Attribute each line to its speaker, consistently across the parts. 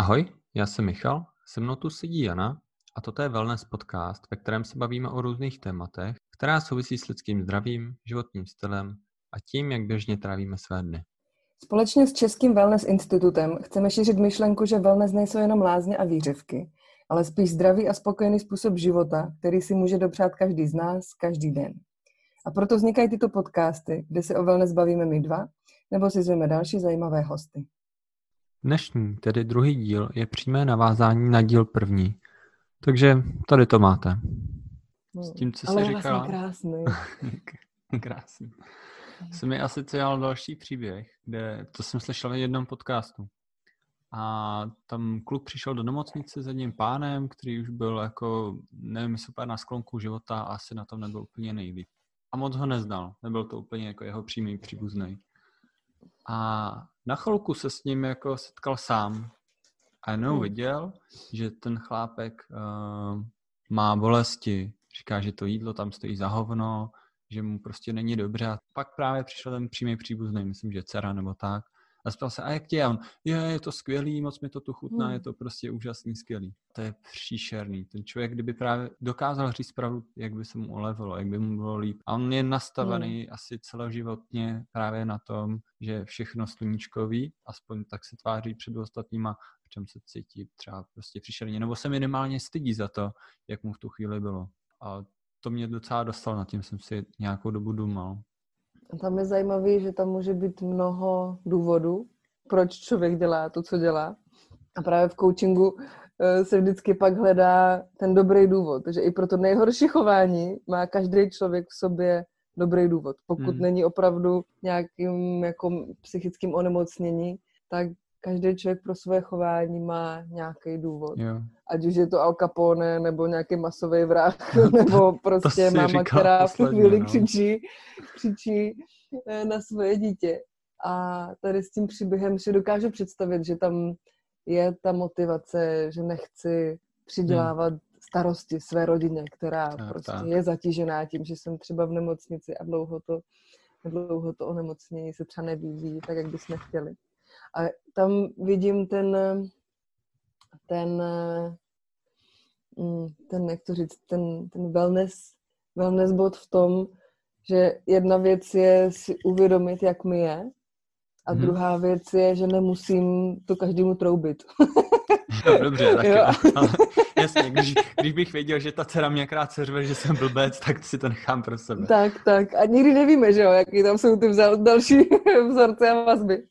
Speaker 1: Ahoj, já jsem Michal, se mnou tu sedí Jana a toto je Wellness Podcast, ve kterém se bavíme o různých tématech, která souvisí s lidským zdravím, životním stylem a tím, jak běžně trávíme své dny.
Speaker 2: Společně s Českým Wellness Institutem chceme šířit myšlenku, že wellness nejsou jenom lázně a výřivky, ale spíš zdravý a spokojený způsob života, který si může dopřát každý z nás, každý den. A proto vznikají tyto podcasty, kde se o wellness bavíme my dva, nebo si zveme další zajímavé hosty.
Speaker 1: Dnešní, tedy druhý díl, je přímé navázání na díl první. Takže tady to máte.
Speaker 2: S tím, co Ale jsi říkala. Vlastně krásný.
Speaker 1: krásný. Jsem mi asi dělal další příběh, kde to jsem slyšel v jednom podcastu. A tam kluk přišel do nemocnice s jedním pánem, který už byl jako, nevím, super na sklonku života a asi na tom nebyl úplně nejlíp. A moc ho neznal, nebyl to úplně jako jeho přímý příbuzný. A na chvilku se s ním jako setkal sám a jenom hmm. viděl, že ten chlápek uh, má bolesti. Říká, že to jídlo tam stojí za hovno, že mu prostě není dobře. A pak právě přišel ten přímý příbuzný, myslím, že dcera nebo tak. A zeptal se, a jak tě? A on, je, je to skvělý, moc mi to tu chutná, hmm. je to prostě úžasný, skvělý. To je příšerný. Ten člověk, kdyby právě dokázal říct pravdu, jak by se mu ulevilo, jak by mu bylo líp. A on je nastavený hmm. asi celoživotně právě na tom, že všechno sluníčkový, aspoň tak se tváří před ostatníma, v čem se cítí třeba prostě příšerně, nebo se minimálně stydí za to, jak mu v tu chvíli bylo. A to mě docela dostalo, nad tím jsem si nějakou dobu důmal.
Speaker 2: Tam je zajímavé, že tam může být mnoho důvodů, proč člověk dělá to, co dělá. A právě v coachingu eh, se vždycky pak hledá ten dobrý důvod. že i pro to nejhorší chování má každý člověk v sobě dobrý důvod. Pokud hmm. není opravdu nějakým jako psychickým onemocnění, tak každý člověk pro své chování má nějaký důvod. Jo. Ať už je to Al Capone, nebo nějaký masový vrah, nebo prostě máma, která v chvíli no. křičí, křičí eh, na svoje dítě. A tady s tím příběhem si dokážu představit, že tam je ta motivace, že nechci přidělávat hmm. starosti své rodině, která tak, prostě tak. je zatížená tím, že jsem třeba v nemocnici a dlouho to, dlouho to onemocnění se třeba nevyvíjí tak, jak bychom chtěli. A tam vidím ten, ten, mm, ten, jak to říct, ten, ten wellness, wellness bod v tom, že jedna věc je si uvědomit, jak mi je, a hmm. druhá věc je, že nemusím to každému troubit.
Speaker 1: Jo, dobře, tak jo. jo. Ale, jasně, když, když bych věděl, že ta dcera mě krát seřve, že jsem blbec, tak si to nechám pro sebe.
Speaker 2: Tak, tak. A nikdy nevíme, že jo, jaký tam jsou ty vzal, další vzorce a vazby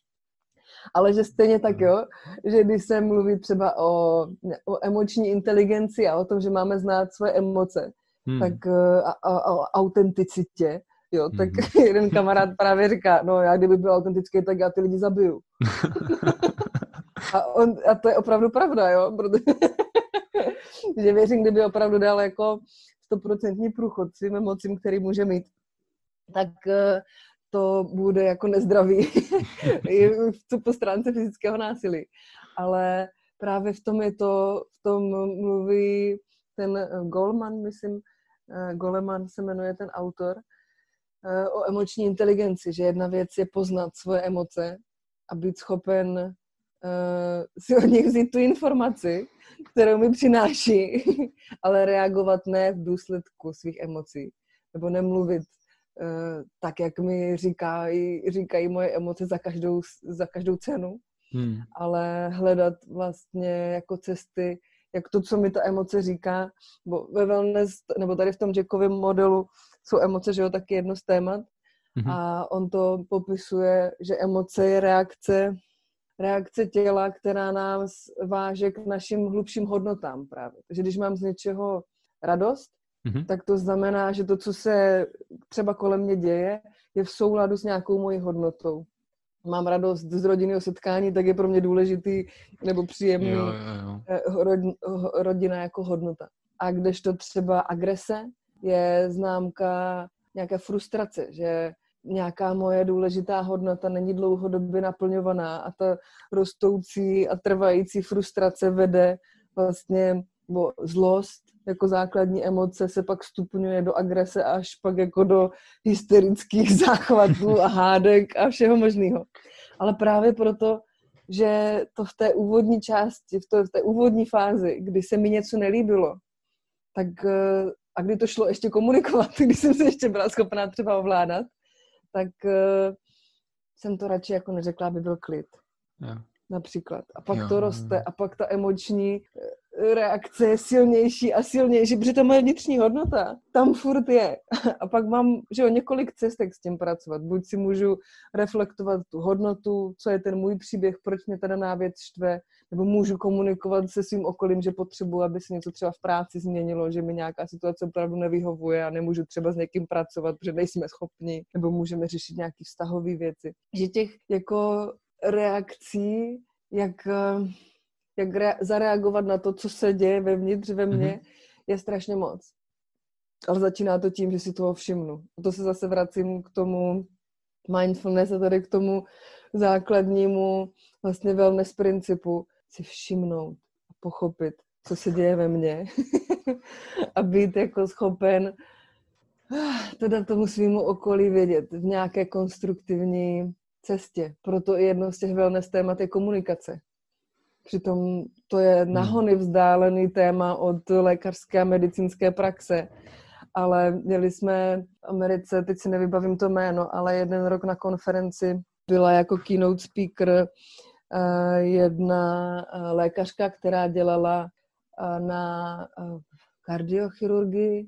Speaker 2: ale že stejně tak jo, že když se mluví třeba o, o emoční inteligenci a o tom, že máme znát svoje emoce, hmm. tak eh, a, a, o autenticitě, jo, tak hmm. jeden kamarád právě říká, no já kdyby byl autentický, tak já ty lidi zabiju. a, on, a to je opravdu pravda, jo, protože že věřím, kdyby opravdu dal jako stoprocentní průchod svým emocím, který může mít, tak eh, to bude jako nezdravý v po stránce fyzického násilí. Ale právě v tom je to, v tom mluví ten eh, Goleman, myslím, eh, Goleman se jmenuje ten autor, eh, o emoční inteligenci, že jedna věc je poznat svoje emoce a být schopen uh, si od nich vzít tu informaci, kterou mi přináší, ale reagovat ne v důsledku svých emocí, nebo nemluvit tak, jak mi říkají, říkají moje emoce za každou, za každou cenu, hmm. ale hledat vlastně jako cesty, jak to, co mi ta emoce říká, bo ve wellness, nebo tady v tom Jackovém modelu jsou emoce, že jo, taky jedno z témat hmm. a on to popisuje, že emoce je reakce reakce těla, která nás váže k našim hlubším hodnotám právě. Takže když mám z něčeho radost, mm-hmm. tak to znamená, že to, co se třeba kolem mě děje, je v souladu s nějakou mojí hodnotou. Mám radost z rodinného setkání, tak je pro mě důležitý nebo příjemný jo, jo, jo. Eh, rod, rodina jako hodnota. A kdežto třeba agrese je známka nějaké frustrace, že nějaká moje důležitá hodnota není dlouhodobě naplňovaná a ta rostoucí a trvající frustrace vede vlastně bo zlost jako základní emoce se pak stupňuje do agrese až pak jako do hysterických záchvatů a hádek a všeho možného. Ale právě proto že to v té úvodní části, v, to, v té úvodní fázi, kdy se mi něco nelíbilo, tak eh, a kdy to šlo ještě komunikovat, když jsem se ještě byla schopná třeba ovládat, tak uh, jsem to radši jako neřekla, aby byl klid.
Speaker 1: Yeah.
Speaker 2: Například. A pak jo. to roste a pak ta emoční reakce je silnější a silnější, protože ta moje vnitřní hodnota tam furt je. A pak mám že jo, několik cestek s tím pracovat. Buď si můžu reflektovat tu hodnotu, co je ten můj příběh, proč mě ta daná věc štve, nebo můžu komunikovat se svým okolím, že potřebuji, aby se něco třeba v práci změnilo, že mi nějaká situace opravdu nevyhovuje a nemůžu třeba s někým pracovat, protože nejsme schopni, nebo můžeme řešit nějaké vztahové věci. Že těch jako reakcí, jak jak rea- zareagovat na to, co se děje vevnitř ve mně, mm-hmm. je strašně moc. Ale začíná to tím, že si toho všimnu. A to se zase vracím k tomu mindfulness a tady k tomu základnímu vlastně wellness principu si všimnout a pochopit, co se děje ve mně a být jako schopen teda tomu svýmu okolí vědět v nějaké konstruktivní cestě. Proto i jedno z těch wellness témat je komunikace. Přitom to je hmm. nahony vzdálený téma od lékařské a medicínské praxe. Ale měli jsme v Americe, teď si nevybavím to jméno, ale jeden rok na konferenci byla jako keynote speaker eh, jedna eh, lékařka, která dělala eh, na kardiochirurgii.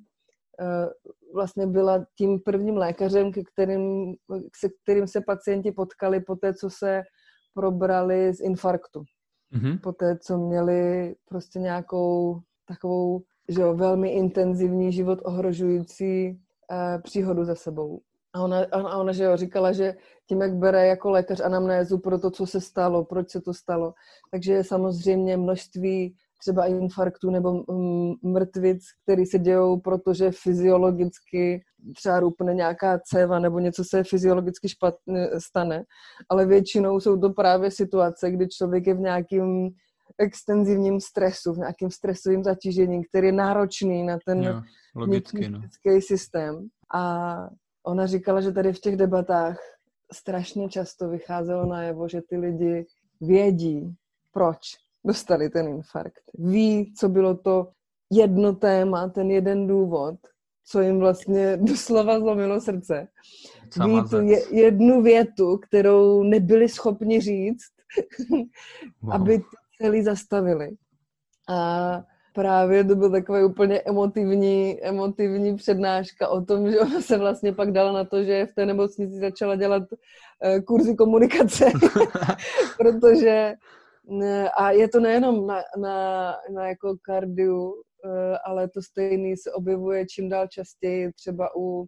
Speaker 2: Vlastně byla tím prvním lékařem, ke kterým, se kterým se pacienti potkali po té, co se probrali z infarktu mm-hmm. po té, co měli prostě nějakou takovou že jo, velmi intenzivní život ohrožující eh, příhodu za sebou. A ona, a ona že jo, říkala, že tím, jak bere jako lékař anamnézu pro to, co se stalo, proč se to stalo, takže je samozřejmě množství třeba infarktů nebo mrtvic, které se dějou, protože fyziologicky třeba rupne nějaká céva nebo něco se fyziologicky špatně stane. Ale většinou jsou to právě situace, kdy člověk je v nějakým extenzivním stresu, v nějakým stresovým zatížení, který je náročný na ten jo, logicky, no. systém. A ona říkala, že tady v těch debatách strašně často vycházelo najevo, že ty lidi vědí, proč dostali ten infarkt. Ví, co bylo to jedno téma, ten jeden důvod, co jim vlastně doslova zlomilo srdce. Ví tu je, jednu větu, kterou nebyli schopni říct, wow. aby celý zastavili. A právě to byl takový úplně emotivní, emotivní přednáška o tom, že ona se vlastně pak dala na to, že v té nemocnici začala dělat uh, kurzy komunikace, protože a je to nejenom na, na, na jako kardiu, eh, ale to stejný se objevuje čím dál častěji třeba u,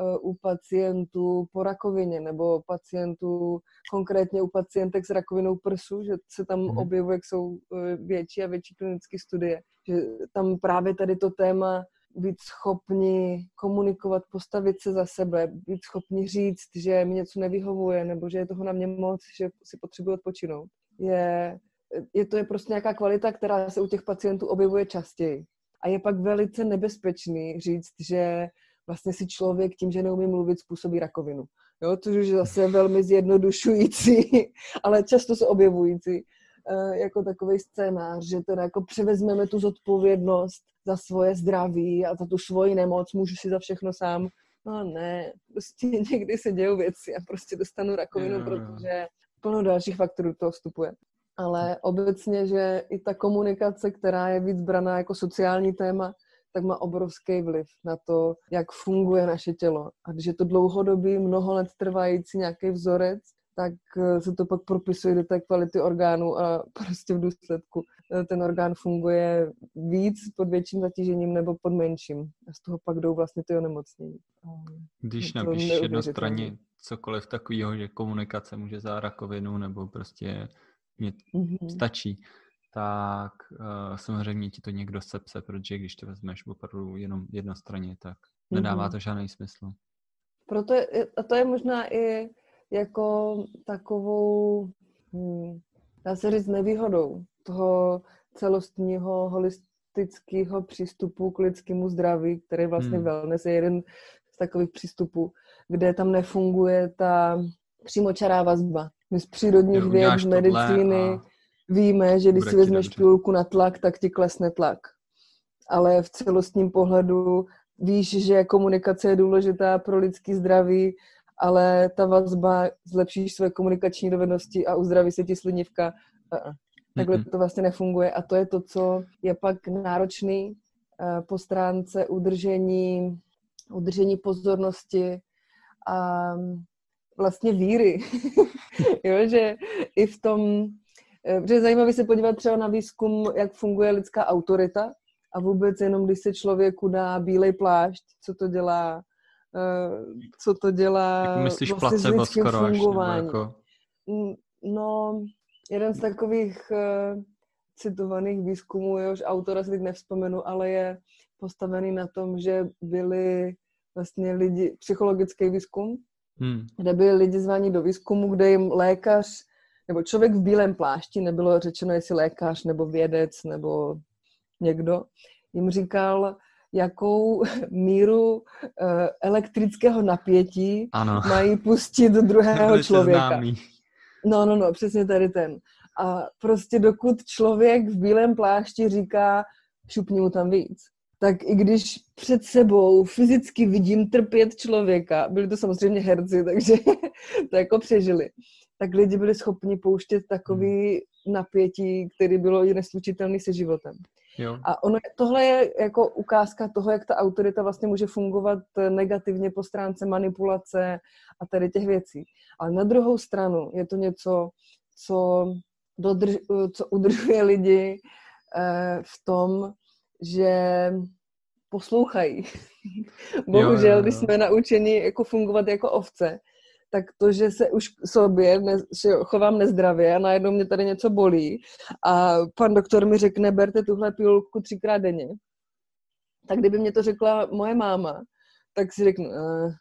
Speaker 2: eh, u pacientů po rakovině nebo pacientů, konkrétně u pacientek s rakovinou prsu, že se tam mm. objevuje, jak jsou eh, větší a větší klinické studie. Že tam právě tady to téma být schopni komunikovat, postavit se za sebe, být schopni říct, že mi něco nevyhovuje, nebo že je toho na mě moc, že si potřebuji odpočinout je, je to je prostě nějaká kvalita, která se u těch pacientů objevuje častěji. A je pak velice nebezpečný říct, že vlastně si člověk tím, že neumí mluvit, způsobí rakovinu. Jo, což už je zase velmi zjednodušující, ale často se objevující eh, jako takový scénář, že teda jako převezmeme tu zodpovědnost za svoje zdraví a za tu svoji nemoc, můžu si za všechno sám. No ne, prostě někdy se dějou věci a prostě dostanu rakovinu, protože plno dalších faktorů toho vstupuje. Ale obecně, že i ta komunikace, která je víc braná jako sociální téma, tak má obrovský vliv na to, jak funguje naše tělo. A když je to dlouhodobý, mnoho let trvající nějaký vzorec, tak eh, se to pak propisuje do té kvality orgánu a prostě v důsledku eh, ten orgán funguje víc pod větším zatížením nebo pod menším. A z toho pak jdou vlastně ty onemocnění.
Speaker 1: Když napíšeš jednostranně cokoliv takového, že komunikace může za rakovinu nebo prostě mě mm-hmm. stačí, tak uh, samozřejmě ti to někdo sepse, protože když to vezmeš opravdu jenom jednostranně, tak nedává mm-hmm. to žádný smysl.
Speaker 2: Proto je, a to je možná i jako takovou, hmm, dá se říct, nevýhodou toho celostního holistického přístupu k lidskému zdraví, který vlastně hmm. wellness je jeden z takových přístupů, kde tam nefunguje ta přímočará vazba My z přírodních věd, z medicíny
Speaker 1: a
Speaker 2: víme, že když si vezmeš pilulku na tlak, tak ti klesne tlak. Ale v celostním pohledu víš, že komunikace je důležitá pro lidský zdraví, ale ta vazba, zlepšíš své komunikační dovednosti a uzdraví se ti slinivka. Uh-uh. Takhle to vlastně nefunguje a to je to, co je pak náročný eh, po stránce udržení, udržení pozornosti a vlastně víry. jo, že i v tom, eh, protože je zajímavé se podívat třeba na výzkum, jak funguje lidská autorita a vůbec jenom, když se člověku dá bílej plášť, co to dělá, eh, co to dělá
Speaker 1: jako myslíš
Speaker 2: vlastně s
Speaker 1: placebo
Speaker 2: lidským
Speaker 1: skoro
Speaker 2: fungováním.
Speaker 1: jako...
Speaker 2: No, jeden z takových uh, citovaných výzkumů, jehož autora si teď nevzpomenu, ale je postavený na tom, že byli vlastně lidi, psychologický výzkum,
Speaker 1: Hmm.
Speaker 2: kde byli lidi zvaní do výzkumu, kde jim lékař nebo člověk v bílém plášti, nebylo řečeno, jestli lékař nebo vědec nebo někdo, jim říkal, jakou míru eh, elektrického napětí
Speaker 1: Ano.
Speaker 2: mají pustit do druhého člověka.
Speaker 1: známý.
Speaker 2: No, no, no, přesně tady ten. A prostě dokud člověk v bílém plášti říká, šupni mu tam víc, tak i když před sebou fyzicky vidím trpět člověka, byli to samozřejmě herci, takže to jako přežili, tak lidi byli schopni pouštět takový napětí, který bylo i neslučitelný se životem.
Speaker 1: Jo.
Speaker 2: A ono, tohle je jako ukázka toho, jak ta autorita vlastně může fungovat negativně po stránce manipulace a tady těch věcí. Ale na druhou stranu je to něco, co, dodrž, co udržuje lidi eh, v tom, že poslouchají. Bohužel,
Speaker 1: jo, jo.
Speaker 2: když jsme naučeni jako fungovat jako ovce, tak to, že se už k sobě ne, že chovám nezdravě a najednou mě tady něco bolí a pan doktor mi řekne, berte tuhle pilulku třikrát denně, tak kdyby mě to řekla moje máma, tak si řeknu, uh,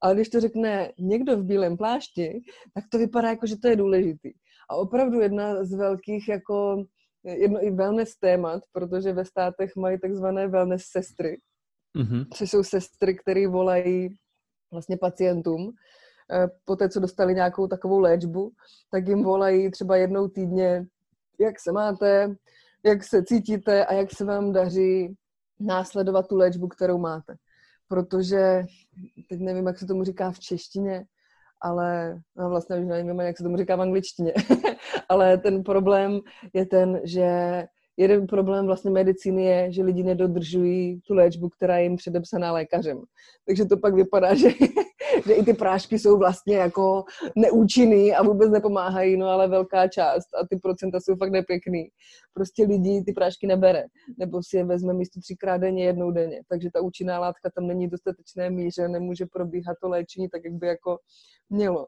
Speaker 2: ale když to řekne někdo v bílém plášti, tak to vypadá jako, že to je důležitý. A opravdu jedna z velkých jako jedno i wellness témat, protože ve státech mají takzvané wellness sestry,
Speaker 1: Mhm.
Speaker 2: což jsou sestry, které volají vlastně pacientům, eh, po té, co dostali nějakou takovou léčbu, tak jim volají třeba jednou týdně, jak se máte, jak se cítíte a jak se vám daří následovat tu léčbu, kterou máte. Protože, teď nevím, jak se tomu říká v češtině, ale no vlastně už nevím, jak se tomu říká v angličtině, ale ten problém je ten, že jeden problém vlastně medicíny je, že lidi nedodržují tu léčbu, která je jim předepsaná lékařem. Takže to pak vypadá, že, že i ty prášky jsou vlastně jako neúčinný a vůbec nepomáhají, no ale velká část a ty procenta jsou fakt nepěkný. Prostě lidi ty prášky nebere, nebo si je vezme místo třikrát denně, jednou denně. Takže ta účinná látka tam není v dostatečné míře, nemůže probíhat to léčení tak, jak by jako mělo.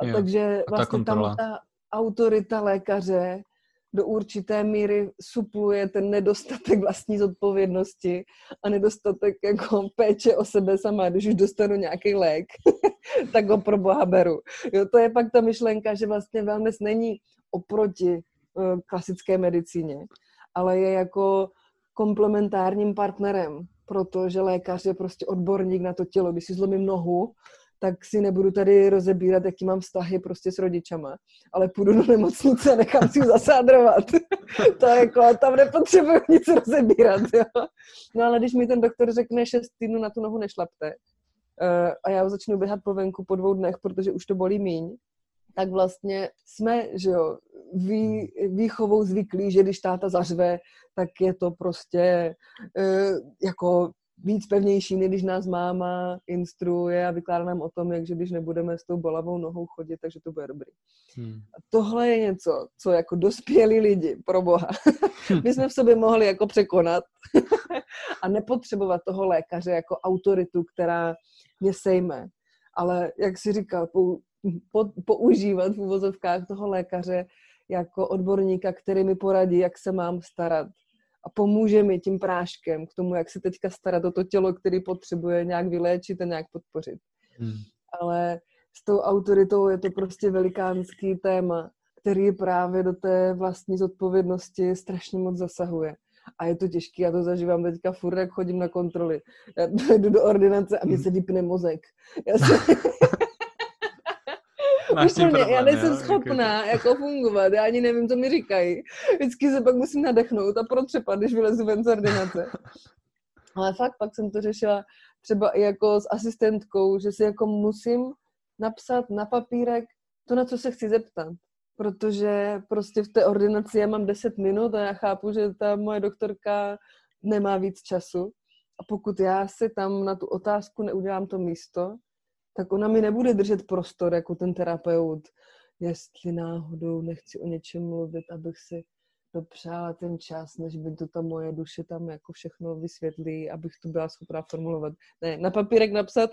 Speaker 2: A
Speaker 1: Jo.
Speaker 2: takže
Speaker 1: A ta
Speaker 2: vlastně tam
Speaker 1: kontrola.
Speaker 2: ta autorita lékaře do určité míry supluje ten nedostatek vlastní zodpovědnosti a nedostatek jako péče o sebe sama, když už dostanu nějaký lék, tak ho pro boha beru. Jo, to je pak ta myšlenka, že vlastně wellness není oproti uh, klasické medicíně, ale je jako komplementárním partnerem, protože lékař je prostě odborník na to tělo. Když si zlomím nohu, tak si nebudu tady rozebírat, jaký mám vztahy prostě s rodičama, ale půjdu do nemocnice a nechám si zasádrovat. to je jako, tam nepotřebuji nic rozebírat, jo. No ale když mi ten doktor řekne, šest týdnů na tu nohu nešlapte uh, a já začnu běhat po venku po dvou dnech, protože už to bolí míň, tak vlastně jsme, že jo, vý, výchovou zvyklí, že když táta zařve, tak je to prostě uh, jako víc pevnější, než když nás máma instruuje a vykládá nám o tom, jak že když nebudeme s tou bolavou nohou chodit, takže to bude dobrý.
Speaker 1: Hmm.
Speaker 2: A tohle je něco, co jako dospělí lidi, pro boha, my jsme v sobě mohli jako překonat a nepotřebovat toho lékaře jako autoritu, která mě sejme. Ale, jak si říkal, pou, po, používat v uvozovkách toho lékaře jako odborníka, který mi poradí, jak se mám starat a pomůže mi tím práškem k tomu, jak se teďka starat o to tělo, který potřebuje nějak vyléčit a nějak podpořit.
Speaker 1: Hmm.
Speaker 2: Ale s tou autoritou je to prostě velikánský téma, který právě do té vlastní zodpovědnosti strašně moc zasahuje. A je to těžké, já to zažívám teďka furt, jak chodím na kontroly. Já jdu do ordinace a mě se vypne mozek. Já se...
Speaker 1: Máš
Speaker 2: Úplně,
Speaker 1: problém,
Speaker 2: já nejsem
Speaker 1: jo?
Speaker 2: schopná jako fungovat, já ani nevím, co mi říkají. Vždycky se pak musím nadechnout a protřepat, když vylezu ven z ordinace. Ale fakt, pak jsem to řešila třeba i jako s asistentkou, že si jako musím napsat na papírek to, na co se chci zeptat. Protože prostě v té ordinaci já mám 10 minut a já chápu, že ta moje doktorka nemá víc času. A pokud já si tam na tu otázku neudělám to místo, tak ona mi nebude držet prostor jako ten terapeut, jestli náhodou nechci o něčem mluvit, abych si dopřála ten čas, než by to ta moje duše tam jako všechno vysvětlí, abych to byla schopná formulovat. Ne, na papírek napsat,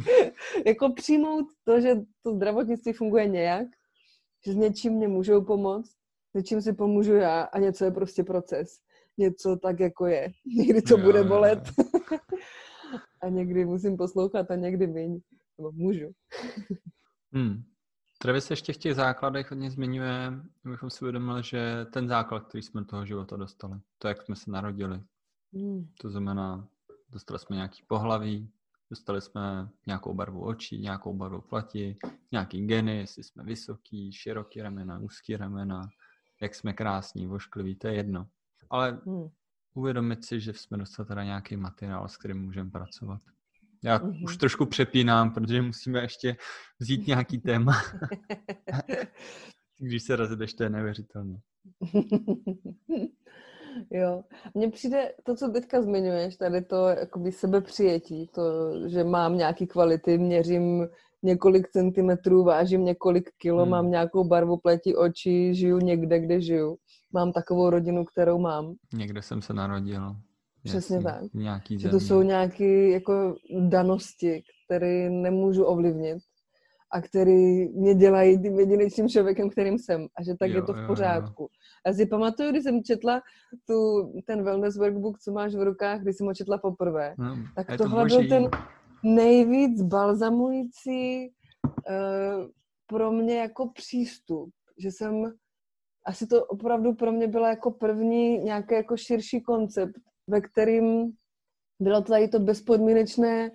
Speaker 2: jako přijmout to, že to zdravotnictví funguje nějak, že s něčím mě můžou pomoct, s něčím si pomůžu já a něco je prostě proces. Něco tak, jako je. Někdy to
Speaker 1: Jo,
Speaker 2: bude bolet. a někdy musím poslouchat a někdy míň. Nebo můžu.
Speaker 1: Hmm. Travis se ještě v těch základech hodně zmiňuje, abychom si uvědomili, že ten základ, který jsme do toho života dostali, to, jak jsme se narodili,
Speaker 2: Hmm.
Speaker 1: to znamená, dostali jsme nějaký pohlaví, dostali jsme nějakou barvu očí, nějakou barvu plati, nějaký geny, jestli jsme vysoký, široký ramena, úzký ramena, jak jsme krásní, voškliví, to je jedno. Ale
Speaker 2: Hmm.
Speaker 1: uvědomit si, že jsme dostali teda nějaký materiál, s kterým můžeme pracovat. Já
Speaker 2: Mhm.
Speaker 1: už trošku přepínám, protože musíme ještě vzít nějaký téma. Když se rozjedeš, to je neuvěřitelné.
Speaker 2: jo. Mně přijde to, co teďka zmiňuješ, tady to jakoby sebepřijetí, to, že mám nějaký kvality, měřím několik centimetrů, vážím několik kilo,
Speaker 1: Hmm.
Speaker 2: mám nějakou barvu pleti očí, žiju někde, kde žiju. Mám takovou rodinu, kterou mám.
Speaker 1: Někde jsem se narodil.
Speaker 2: Přesně tak.
Speaker 1: Nějaký
Speaker 2: Že to jsou nějaké jako danosti, které nemůžu ovlivnit a které mě dělají tím jedinečným člověkem, kterým jsem. A že tak
Speaker 1: Jo,
Speaker 2: je to
Speaker 1: jo,
Speaker 2: v
Speaker 1: jo.
Speaker 2: pořádku. Já si pamatuju, když jsem četla tu, ten wellness workbook, co máš v rukách, když jsem ho četla poprvé,
Speaker 1: No,
Speaker 2: tak tohle
Speaker 1: boží.
Speaker 2: byl ten nejvíc balzamující uh, pro mě jako přístup, že jsem asi to opravdu pro mě byla jako první nějaký jako širší koncept, ve kterým bylo tady to bezpodmínečné,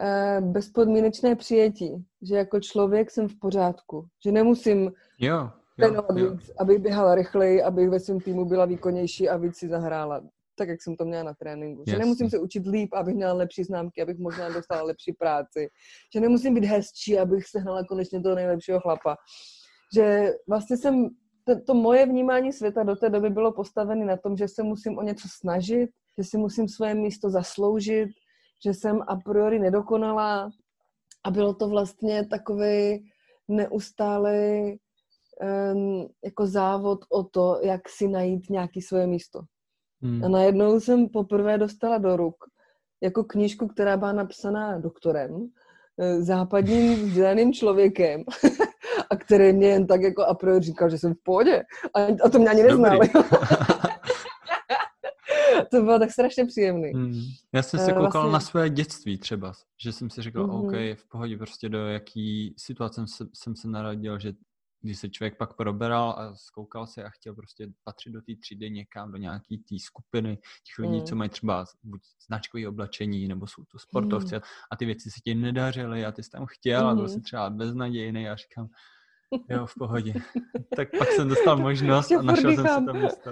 Speaker 2: eh, bezpodmínečné přijetí, že jako člověk jsem v pořádku, že nemusím
Speaker 1: Jo, jo, jo.
Speaker 2: víc, abych běhala rychleji, abych ve svém týmu byla výkonnější a víc si zahrála, tak jak jsem to měla na tréninku. Že
Speaker 1: Jasně.
Speaker 2: nemusím se učit líp, abych měla lepší známky, abych možná dostala lepší práci. Že nemusím být hezčí, abych sehnala konečně toho nejlepšího chlapa. Že vlastně jsem, to, to moje vnímání světa do té doby bylo postavené na tom, že se musím o něco snažit, že si musím svoje místo zasloužit, že jsem a priori nedokonalá a bylo to vlastně takový neustálý um, jako závod o to, jak si najít nějaký svoje místo.
Speaker 1: Hmm.
Speaker 2: A najednou jsem poprvé dostala do ruk jako knížku, která byla napsaná doktorem, eh, západním vzdělaným člověkem, a který mě jen tak jako a priori říkal, že jsem v pohodě. A, a to mě ani neznal. To bylo tak strašně příjemný.
Speaker 1: Hmm. Já jsem
Speaker 2: Eh,
Speaker 1: se koukal
Speaker 2: vlastně-
Speaker 1: na své dětství třeba, že jsem si říkal,
Speaker 2: Mhm.
Speaker 1: OK, v pohodě prostě do jaký situace jsem se, jsem se narodil, že když se člověk pak proberal a zkoukal se a chtěl prostě patřit do té třídy někam, do nějaký té skupiny těch lidí,
Speaker 2: Mm.
Speaker 1: co mají třeba buď značkové oblečení, nebo jsou to sportovci a ty věci se ti nedařily a ty jsi tam chtěl a byl
Speaker 2: Mhm.
Speaker 1: jsi třeba beznadějný a říkám, jo, v pohodě. tak pak jsem dostal možnost a našel jsem
Speaker 2: furt
Speaker 1: tam místo.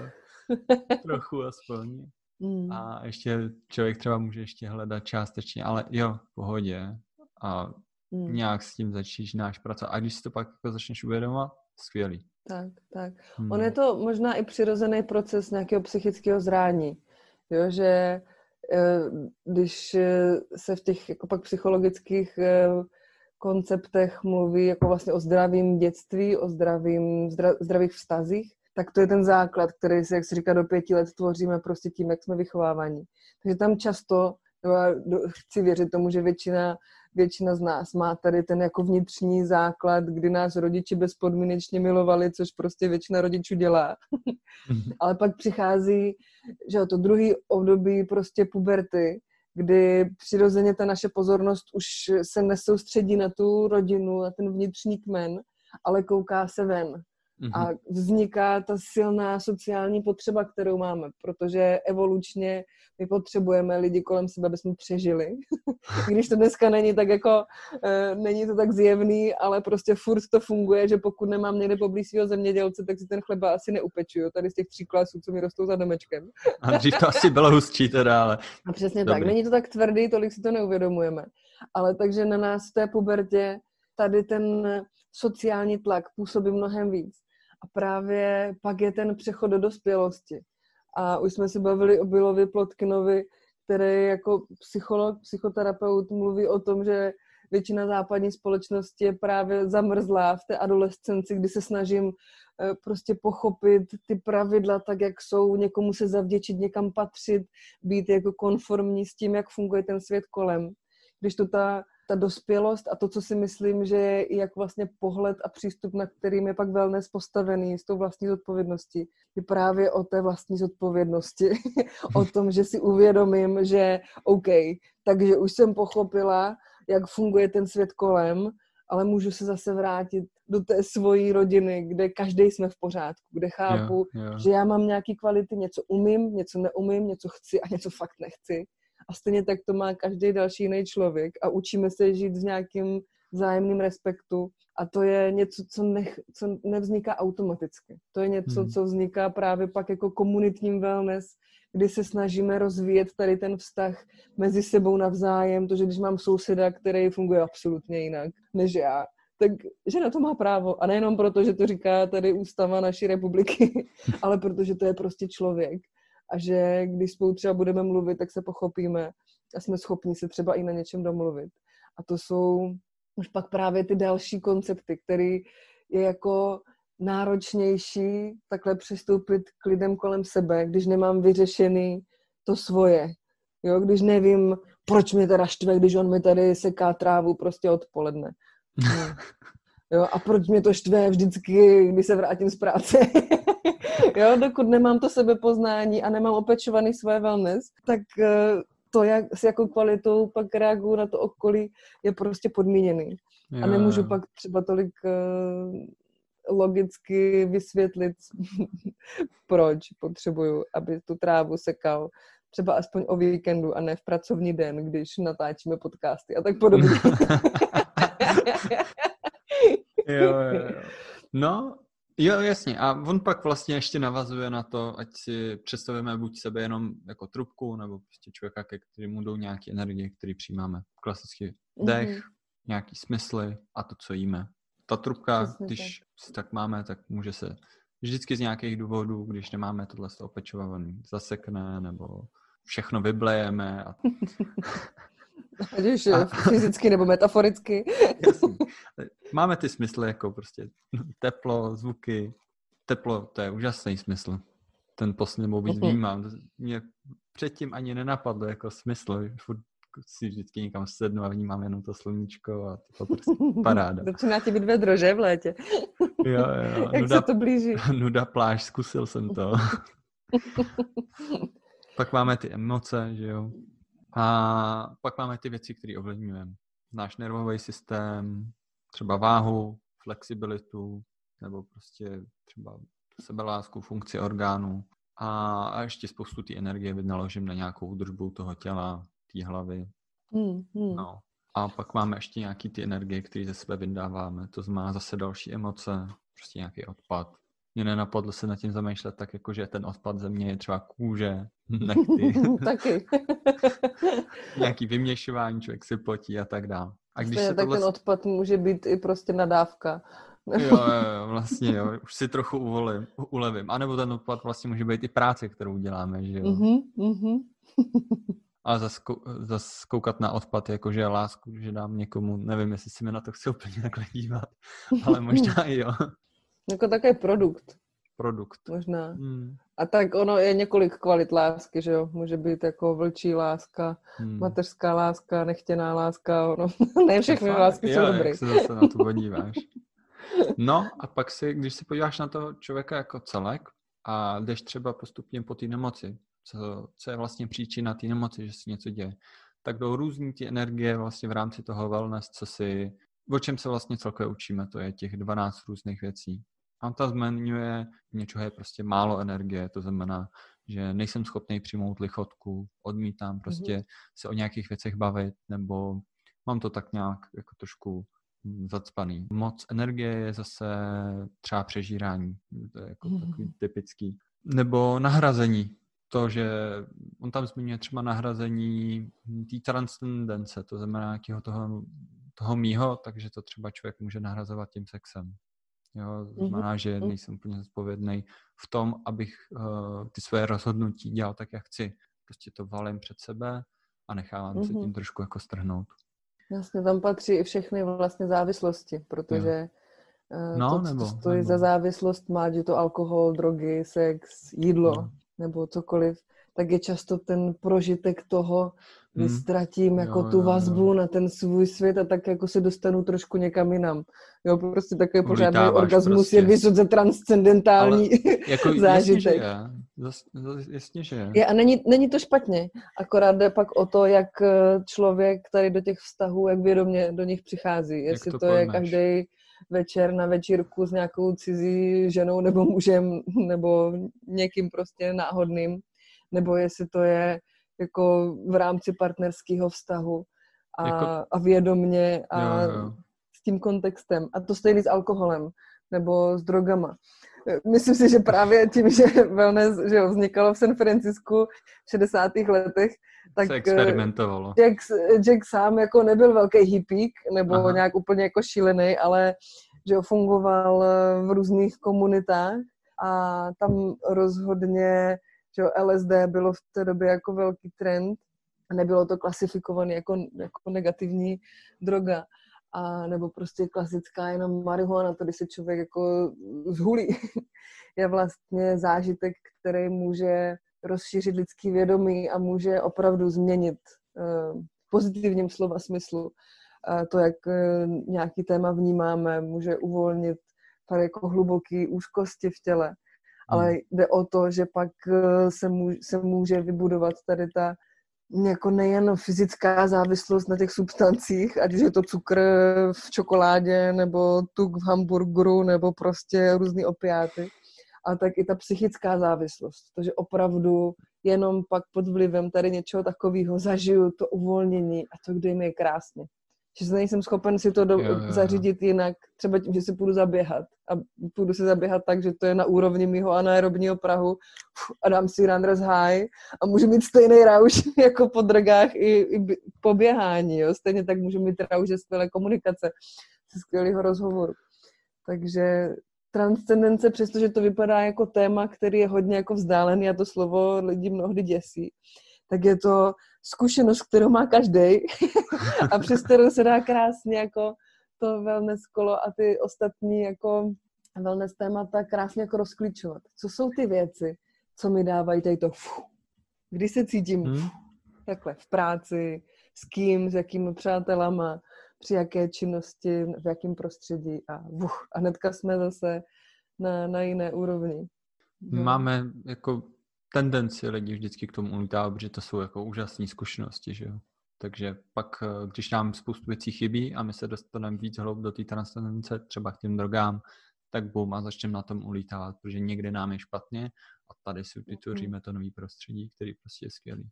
Speaker 1: Trochu aspoň.
Speaker 2: Mm.
Speaker 1: A ještě člověk třeba může ještě hledat částečně, ale jo, v pohodě. A
Speaker 2: Mm.
Speaker 1: nějak s tím začínáš pracovat. A když si to pak jako začneš uvědomovat, skvělý.
Speaker 2: Tak, tak.
Speaker 1: Hmm.
Speaker 2: On je to možná i přirozený proces nějakého psychického zrání. Jo, že eh, když eh, se v těch jako pak psychologických eh, konceptech mluví jako vlastně o zdravém dětství, o zdravým, zdra, zdravých vztazích, tak to je ten základ, který si, jak se říká, do pěti let tvoříme prostě tím, jak jsme vychovávaní. Takže tam často, já chci věřit tomu, že většina, většina z nás má tady ten jako vnitřní základ, kdy nás rodiče bezpodmínečně milovali, což prostě většina rodičů dělá. Ale pak přichází, že to druhý období prostě puberty, kdy přirozeně ta naše pozornost už se nesoustředí na tu rodinu, na ten vnitřní kmen, ale kouká se ven. A vzniká ta silná sociální potřeba, kterou máme, protože evolučně my potřebujeme lidi kolem sebe, aby jsme přežili. Když to dneska není tak jako, e, není to tak zjevný, ale prostě furt to funguje, že pokud nemám někde poblíž svého zemědělce, tak si ten chleba asi neupečuju. Tady z těch tří klasů, co mi rostou za domečkem.
Speaker 1: a dřív to asi bylo hustší teda, ale...
Speaker 2: A přesně Dobrý. tak. Není to tak tvrdý, tolik si to neuvědomujeme. Ale takže na nás v té pubertě tady ten sociální tlak působí mnohem víc. A právě pak je ten přechod do dospělosti. A už jsme se bavili o Billovi Plotkinovi, který jako psycholog, psychoterapeut mluví o tom, že většina západní společnosti je právě zamrzlá v té adolescenci, kdy se snažím eh, prostě pochopit ty pravidla tak, jak jsou, někomu se zavděčit, někam patřit, být jako konformní s tím, jak funguje ten svět kolem. Když to ta ta dospělost a to, co si myslím, že je i jak vlastně pohled a přístup, na kterým je pak wellness postavený s tou vlastní zodpovědností, je právě o té vlastní zodpovědnosti. o tom, že si uvědomím, že OK, takže už jsem pochopila, jak funguje ten svět kolem, ale můžu se zase vrátit do té svojí rodiny, kde každý jsme v pořádku, kde chápu, jo, jo. že já mám nějaký kvality, něco umím, něco neumím, něco chci a něco fakt nechci a stejně tak to má každý další jiný člověk a učíme se žít v nějakým vzájemným respektu a to je něco, co, nech, co nevzniká automaticky. To je něco, hmm. co vzniká právě pak jako komunitním wellness, kdy se snažíme rozvíjet tady ten vztah mezi sebou navzájem, to, že když mám souseda, který funguje absolutně jinak než já, tak že na to má právo. A nejenom proto, že to říká tady ústava naší republiky, ale protože to je prostě člověk a že když spolu třeba budeme mluvit, tak se pochopíme a jsme schopni se třeba i na něčem domluvit. A to jsou už pak právě ty další koncepty, které je jako náročnější takhle přistoupit k lidem kolem sebe, když nemám vyřešený to svoje. Jo, když nevím, proč mě teda štve, když on mi tady seká trávu prostě odpoledne. No. Jo, a proč mě to štve vždycky, když se vrátím z práce. jo, dokud nemám to sebepoznání a nemám opečovaný svoje wellness, tak eh, to, jak, s jakou kvalitou pak reaguju na to okolí, je prostě podmíněný. Jo, a nemůžu pak třeba tolik uh, logicky vysvětlit, proč potřebuju, aby tu trávu sekal třeba aspoň o víkendu a ne v pracovní den, když natáčíme podcasty a tak podobně.
Speaker 1: jo, jo, jo. No, Jo, jasně. A on pak vlastně ještě navazuje na to, ať si představujeme buď sebe jenom jako trubku, nebo prostě člověka, ke kterému jdou nějaké energie, které přijímáme. Klasicky dech, mm-hmm. nějaký smysly a to, co jíme. Ta trubka, Přesně když tak. si tak máme, tak může se vždycky z nějakých důvodů, když nemáme tohle opečovaný, zasekne, nebo všechno vyblejeme. A...
Speaker 2: Ať už a... fyzicky nebo metaforicky.
Speaker 1: Jasný. Máme ty smysly jako prostě teplo, zvuky. Teplo, to je úžasný smysl. Ten poslední být vnímám. Mě předtím ani nenapadlo jako smysl. Furt si vždycky někam sednu a vnímám jenom to sluníčko a to prostě paráda.
Speaker 2: Začíná ti být vedro, že v létě?
Speaker 1: Jo, jo.
Speaker 2: Jak nuda, se to blíží?
Speaker 1: Nuda pláž, zkusil jsem to. Pak máme ty emoce, že jo. A pak máme ty věci, které ovlivňujeme. Náš nervový systém, třeba váhu, flexibilitu, nebo prostě třeba sebelásku, funkci orgánů. A, a ještě spoustu té energie vynaložím na nějakou údržbu toho těla, té hlavy.
Speaker 2: Hmm, hmm.
Speaker 1: No. A pak máme ještě nějaký ty energie, které ze sebe vydáváme. To znamená zase další emoce, prostě nějaký odpad, mě nenapadlo se nad tím zamýšlet tak, jako že ten odpad země je třeba kůže, nechty.
Speaker 2: Taky.
Speaker 1: Nějaký vyměšování, člověk si potí a tak dále.
Speaker 2: A když se tak tohle... ten odpad může být i prostě nadávka.
Speaker 1: jo, jo, jo, vlastně jo, už si trochu uvolím, ulevím. A nebo ten odpad vlastně může být i práce, kterou děláme, že jo.
Speaker 2: Mm-hmm, mm-hmm.
Speaker 1: A zase zas koukat na odpad, jakože lásku, že dám někomu, nevím, jestli si mi na to chci úplně takhle dívat, ale možná i jo.
Speaker 2: Jako také produkt.
Speaker 1: Produkt.
Speaker 2: Možná. Hmm. A tak ono je několik kvalit lásky, že jo? Může být jako vlčí láska, hmm. mateřská láska, nechtěná láska, ono. ne všechny lásky jo, jsou dobré.
Speaker 1: Jak se zase na to podíváš. No a pak si, když si podíváš na toho člověka jako celek a jdeš třeba postupně po té nemoci, co, co je vlastně příčina té nemoci, že se něco děje, tak jdou různý ty energie vlastně v rámci toho wellness, co si, o čem se vlastně celkově učíme, to je těch 12 různých věcí A ta zmiňuje, něčeho je prostě málo energie, to znamená, že nejsem schopný přijmout lichotku, odmítám prostě mm-hmm. se o nějakých věcech bavit, nebo mám to tak nějak jako trošku zacpaný. Moc energie je zase třeba přežírání, to je jako mm-hmm. takový typický. Nebo nahrazení. To, že on tam zmiňuje třeba nahrazení té transcendence, to znamená nějakého toho, toho mýho, takže to třeba člověk může nahrazovat tím sexem. Jo, mhm. znamená, že mhm. nejsem úplně zodpovědný v tom, abych uh, ty své rozhodnutí dělal tak, jak chci. Prostě to valím před sebe a nechávám mm-hmm. se tím trošku jako strhnout.
Speaker 2: Jasně, tam patří i všechny vlastně závislosti, protože jo. no, to, nebo, co stojí nebo. za závislost, má, že to alkohol, drogy, sex, jídlo no. nebo cokoliv, tak je často ten prožitek toho, kdy hmm. ztratím jako jo, tu vazbu jo, jo. na ten svůj svět a tak jako se dostanu trošku někam jinam. Jo, prostě takový pořádný orgasmus prostě. je vysoce transcendentální Ale jako zážitek. Jasně, že je.
Speaker 1: Zas, zas, jasně, že je.
Speaker 2: je. A není, není to špatně, akorát jde pak o to, jak eh, člověk tady do těch vztahů, jak vědomě do nich přichází. Jestli to, to je každý večer na večírku s nějakou cizí ženou nebo mužem nebo někým prostě náhodným, nebo jestli to je jako v rámci partnerského vztahu a, jako... a vědomně a jo, jo. s tím kontextem. A to stejný s alkoholem nebo s drogama. Myslím si, že právě tím, že wellness že jo, vznikalo v San Francisku v 60. letech, tak
Speaker 1: se experimentovalo.
Speaker 2: Jack, Jack sám jako nebyl velký hippík nebo Aha. nějak úplně jako šílený, ale že jo, fungoval v různých komunitách a tam rozhodně že LSD bylo v té době jako velký trend a nebylo to klasifikované jako, jako negativní droga. A nebo prostě klasická jenom marihuana, to když se člověk jako zhulí, je vlastně zážitek, který může rozšířit lidský vědomí a může opravdu změnit uh, v pozitivním slova smyslu uh, to, jak uh, nějaký téma vnímáme, může uvolnit tady jako hluboký úzkosti v těle ale hmm. jde o to, že pak eh, se, může, se může vybudovat tady ta jako nejen fyzická závislost na těch substancích, ať už je to cukr v čokoládě, nebo tuk v hamburgeru, nebo prostě různé opiáty, a tak i ta psychická závislost. Takže opravdu jenom pak pod vlivem tady něčeho takového zažiju to uvolnění a to, kde mi je krásně že nejsem schopen si to do, jo, jo, zařídit jinak, třeba tím, že si půjdu zaběhat. A půjdu si zaběhat tak, že to je na úrovni mého anaerobního prahu a dám si runner's high a můžu mít stejný rauš jako po drogách i, i po běhání. Jo? Stejně tak můžu mít rauš ze skvělé komunikace, ze skvělého rozhovoru. Takže transcendence, přestože to vypadá jako téma, který je hodně jako vzdálený a to slovo lidi mnohdy děsí, tak je to zkušenost, kterou má každý a přes kterou se dá krásně jako to wellness kolo a ty ostatní jako wellness témata krásně jako rozklíčovat. Co jsou ty věci, co mi dávají tady to fuh, kdy se cítím hmm. takhle v práci, s kým, s jakými přátelama, při jaké činnosti, v jakém prostředí a vuh, a hnedka jsme zase na, na jiné úrovni.
Speaker 1: Máme jako tendenci lidi vždycky k tomu ulítá, protože to jsou jako úžasné zkušenosti, že jo. Takže pak, eh, když nám spoustu věcí chybí a my se dostaneme víc hloub do té transcendence, třeba k těm drogám, tak bum a začneme na tom ulítávat, protože někde nám je špatně a tady si vytvoříme to nový prostředí, který prostě je skvělý.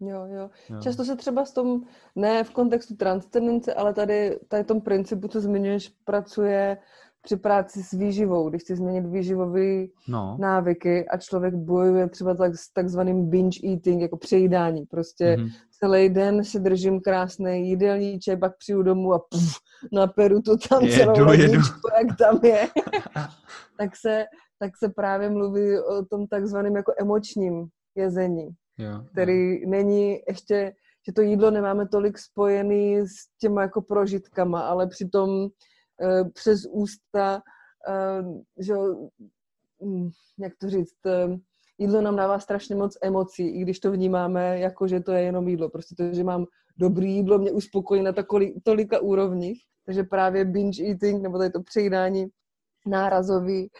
Speaker 2: Jo, jo, jo. Často se třeba s tom, ne v kontextu transcendence, ale tady, tady tom principu, co zmiňuješ, pracuje při práci s výživou, když chci změnit výživové no. návyky a člověk bojuje třeba tak, s takzvaným binge eating, jako přejídání. Prostě mm-hmm. celý den si držím krásný jídelníček, pak přijdu domů a puf, naperu to tam jedu, celou ledničku, jak tam je. tak, se, tak se právě mluví o tom takzvaném jako emočním jezení, jo, který jo. není ještě, že to jídlo nemáme tolik spojený s těma jako prožitkama, ale přitom přes ústa, eh, že hm, jak to říct, eh, jídlo nám dává strašně moc emocí, i když to vnímáme jako, že to je jenom jídlo. Prostě to, že mám dobrý jídlo, mě uspokojí na takoli, tolika úrovních. Takže právě binge eating, nebo tady to přejídání nárazový,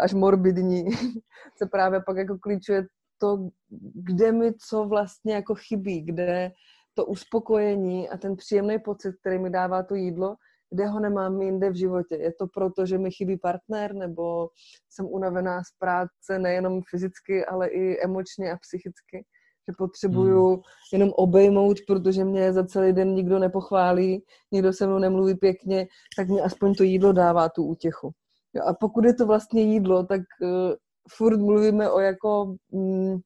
Speaker 2: až morbidní, se právě pak jako klíčuje to, kde mi co vlastně jako chybí, kde to uspokojení a ten příjemný pocit, který mi dává to jídlo, kde ho nemám jinde v životě. Je to proto, že mi chybí partner, nebo jsem unavená z práce nejenom fyzicky, ale i emočně a psychicky. Že potřebuju hmm. jenom obejmout, protože mě za celý den nikdo nepochválí, nikdo se mnou nemluví pěkně, tak mi aspoň to jídlo dává tu útěchu. Jo, a pokud je to vlastně jídlo, tak uh, furt mluvíme o jako mm,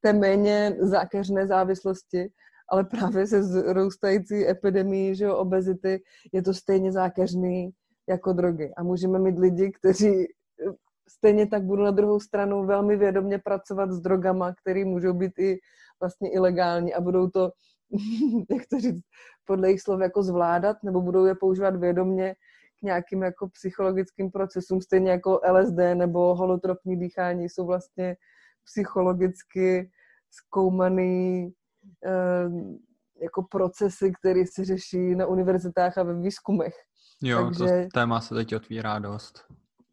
Speaker 2: té méně zákeřné závislosti, ale právě se zroustající epidemii že obezity je to stejně zákeřný jako drogy. A můžeme mít lidi, kteří eh, stejně tak budou na druhou stranu velmi vědomně pracovat s drogama, které můžou být i vlastně ilegální a budou to, jak to říct, podle jejich slov jako zvládat, nebo budou je používat vědomně k nějakým jako psychologickým procesům, stejně jako LSD nebo holotropní dýchání jsou vlastně psychologicky zkoumaný jako procesy, které se řeší na univerzitách a ve výzkumech.
Speaker 1: Jo, Takže, to téma se teď otvírá dost.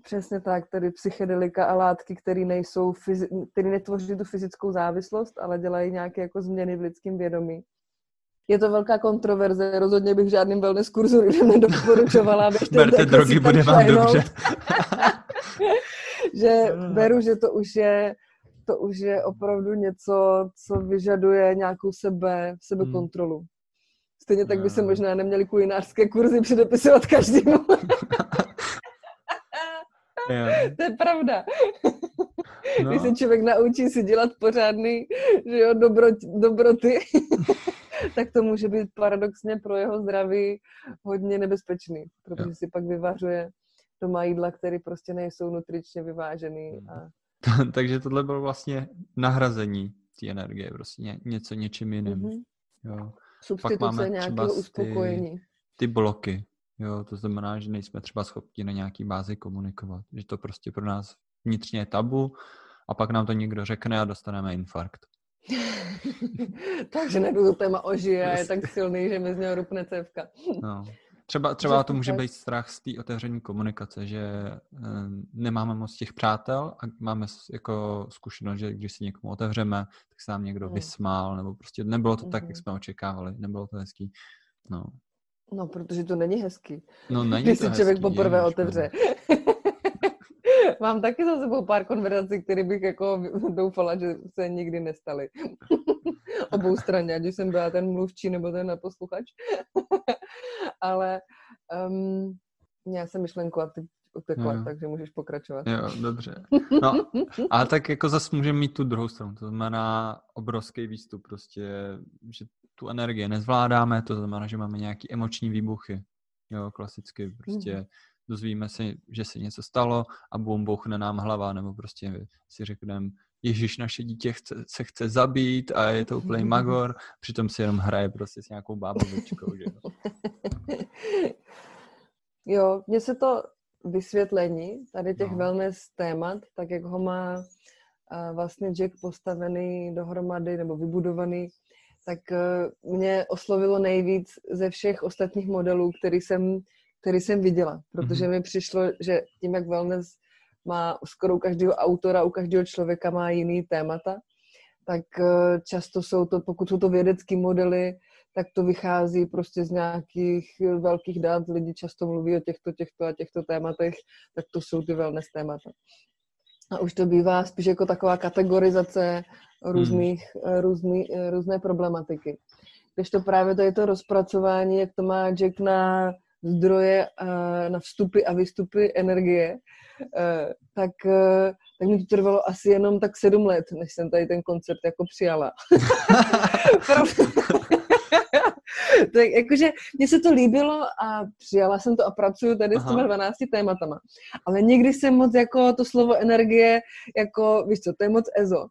Speaker 2: Přesně tak, tedy psychedelika a látky, které nejsou, fyzi- které netvoří tu fyzickou závislost, ale dělají nějaké jako změny v lidském vědomí. Je to velká kontroverze, rozhodně bych žádným wellness kurzu lidem nedoporučovala.
Speaker 1: Berte jako drogy, bude vám dobře.
Speaker 2: že beru, že to už je to už je opravdu něco, co vyžaduje nějakou sebe, sebekontrolu. Hmm. Stejně tak by se možná neměli kulinářské kurzy předepisovat každému. yeah. to je pravda. No. Když se člověk naučí si dělat pořádný že jo, dobro, dobroty, tak to může být paradoxně pro jeho zdraví hodně nebezpečný, protože jo. si pak vyvařuje doma jídla, které prostě nejsou nutričně vyvážený hmm.
Speaker 1: takže tohle bylo vlastně nahrazení té energie, prostě ně, něco něčím jiným. Mm-hmm. Jo.
Speaker 2: Substituce Pak máme třeba uspokojení.
Speaker 1: Ty, ty bloky. Jo, to znamená, že nejsme třeba schopni na nějaký bázi komunikovat. Že to prostě pro nás vnitřně je tabu a pak nám to někdo řekne a dostaneme infarkt.
Speaker 2: Takže nebudu téma ožije a je tak silný, že mi z něho rupne cévka.
Speaker 1: no. Třeba, třeba to může být strach z té otevřené komunikace, že e, nemáme moc těch přátel a máme jako zkušenost, že když si někomu otevřeme, tak se nám někdo mm. vysmál, nebo prostě nebylo to tak, jak mhm. jsme očekávali, nebylo to hezký. No.
Speaker 2: No, protože to není hezký.
Speaker 1: No, není
Speaker 2: když
Speaker 1: to
Speaker 2: si člověk poprvé je, otevře. Mám taky za sebou pár konverzací, které bych jako doufala, že se nikdy nestaly. Obou straně, ať jsem byla ten mluvčí nebo ten posluchač. Ale um, já jsem myšlenku a ty utekla, jo. takže můžeš pokračovat.
Speaker 1: Jo, dobře. No, ale tak jako zase můžeme mít tu druhou stranu, to znamená obrovský výstup, prostě, že tu energii nezvládáme, to znamená, že máme nějaký emoční výbuchy, jo, klasicky, prostě mm dozvíme se, že se něco stalo a bum, bouchne nám hlava, nebo prostě si řekneme, Ježíš, naše dítě chce, se chce zabít a je to úplný magor, přitom si jenom hraje prostě s nějakou bábovičkou, že
Speaker 2: jo? mně se to vysvětlení tady těch no. wellness témat, tak jak ho má vlastně Jack postavený dohromady nebo vybudovaný, tak e, mě oslovilo nejvíc ze všech ostatních modelů, který jsem který jsem viděla, protože mm-hmm. mi přišlo, že tím, jak wellness má skoro u každého autora, u každého člověka má jiný témata, tak eh, často jsou to, pokud jsou to vědecké modely, tak to vychází prostě z nějakých velkých dat, lidi často mluví o těchto, těchto a těchto tématech, tak to jsou ty wellness témata. A už to bývá spíš jako taková kategorizace různých, hmm. různý, eh, různé problematiky. Když to právě to je to rozpracování, jak to má Jack na zdroje na vstupy a výstupy energie, eh, tak, eh, tak mi to trvalo asi jenom tak sedm let, než jsem tady ten koncept jako přijala. tak jakože mně se to líbilo a přijala jsem to a pracuju tady Aha. s těma 12 tématama. Ale nikdy jsem moc jako to slovo energie, jako víš co, to je moc EZO.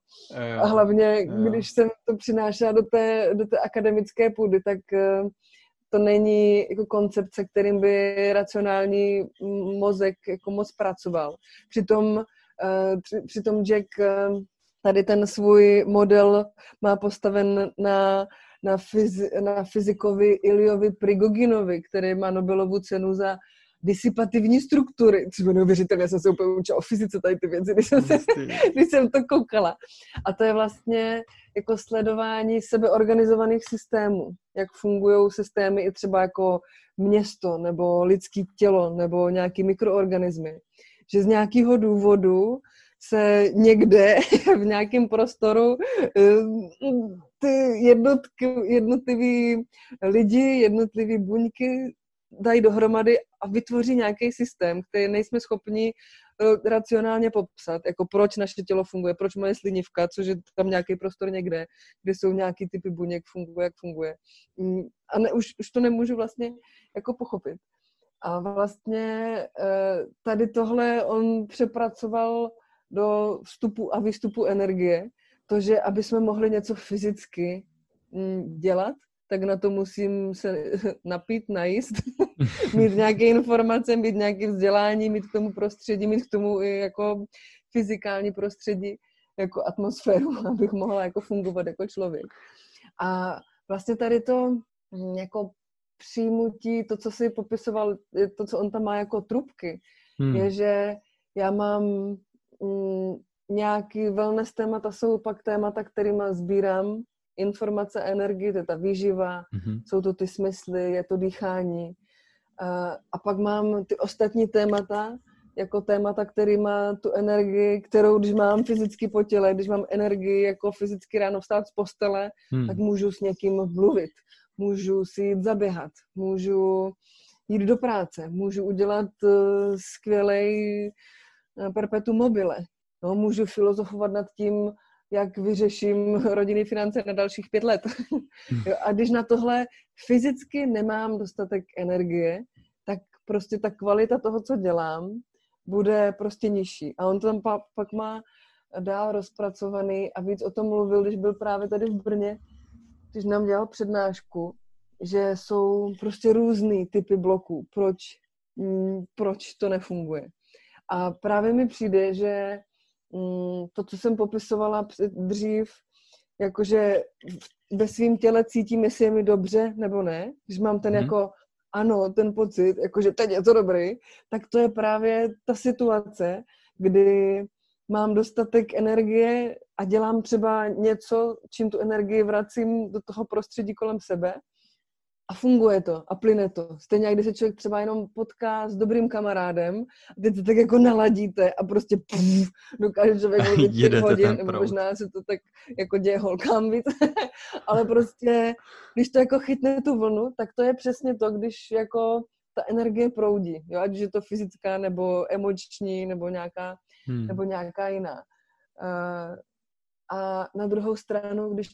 Speaker 2: A hlavně, když jsem to přinášela do té, do té akademické půdy, tak eh, to není jako koncept, se kterým by racionální mozek jako moc pracoval. Přitom, eh, při, přitom Jack eh, tady ten svůj model má postaven na, na, fyzi, na fyzikovi Iliovi Prigoginovi, který má Nobelovu cenu za disipativní struktury, což bylo neuvěřitelné, já jsem se úplně učila o fyzice tady ty věci, když jsem, se, když jsem to koukala. A to je vlastně jako sledování sebeorganizovaných systémů. Jak fungují systémy i třeba jako město nebo lidský tělo nebo nějaký mikroorganismy. Že z nějakého důvodu se někde v nějakém prostoru eh, ty jednotky, jednotlivý lidi, jednotlivý buňky dají dohromady a vytvoří nějaký systém, který nejsme schopni racionálně popsat, jako proč naše tělo funguje, proč moje slinivka, což je tam nějaký prostor někde, kde jsou nějaký typy buněk, funguje, jak funguje. Mm, a ne, už, už to nemůžu vlastně jako pochopit. A vlastně eh, tady tohle on přepracoval do vstupu a výstupu energie, to, že aby jsme mohli něco fyzicky mm, dělat, tak na to musím se napít, najíst, mít nějaké informace, mít nějaké vzdělání, mít k tomu prostředí, mít k tomu i jako fyzikální prostředí, jako atmosféru, abych mohla jako fungovat jako člověk. A vlastně tady to mm, jako přijmutí, to, co si popisoval, to, co on tam má jako trubky, hmm. je, že já mám mm, nějaký wellness témata, jsou pak témata, kterými sbírám informace, energii, to je ta výživa, mm-hmm. jsou to ty smysly, je to dýchání. A, pak mám ty ostatní témata, jako témata, který má tu energii, kterou když mám fyzicky po těle, když mám energii jako fyzicky ráno vstát z postele, hmm. tak můžu s někým mluvit, můžu si jít zaběhat, můžu jít do práce, můžu udělat uh, skvělej uh, perpetuum mobile. No, můžu filozofovat nad tím, jak vyřeším rodinný finance na dalších pět let. jo, a když na tohle fyzicky nemám dostatek energie, tak prostě ta kvalita toho, co dělám, bude prostě nižší. A on to tam pak, pak má dál rozpracovaný a víc o tom mluvil, když byl právě tady v Brně, když nám dělal přednášku, že jsou prostě různý typy bloků, proč, proč to nefunguje. A právě mi přijde, že to, co jsem popisovala dřív, jakože ve svém těle cítím, jestli je mi dobře nebo ne, když mám ten hmm. jako ano, ten pocit, jakože teď je to dobrý, tak to je právě ta situace, kdy mám dostatek energie a dělám třeba něco, čím tu energii vracím do toho prostředí kolem sebe a funguje to a plyne to. Stejně jak když se člověk třeba jenom potká s dobrým kamarádem a ty to tak jako naladíte a prostě puf, dokáže člověk mluvit pět hodin, nebo možná se to tak jako děje holkám víc, ale prostě když to jako chytne tu vlnu, tak to je přesně to, když jako ta energie proudí, jo? ať už je to fyzická nebo emoční nebo nějaká, hmm. nebo nějaká jiná. Uh, a na druhou stranu, když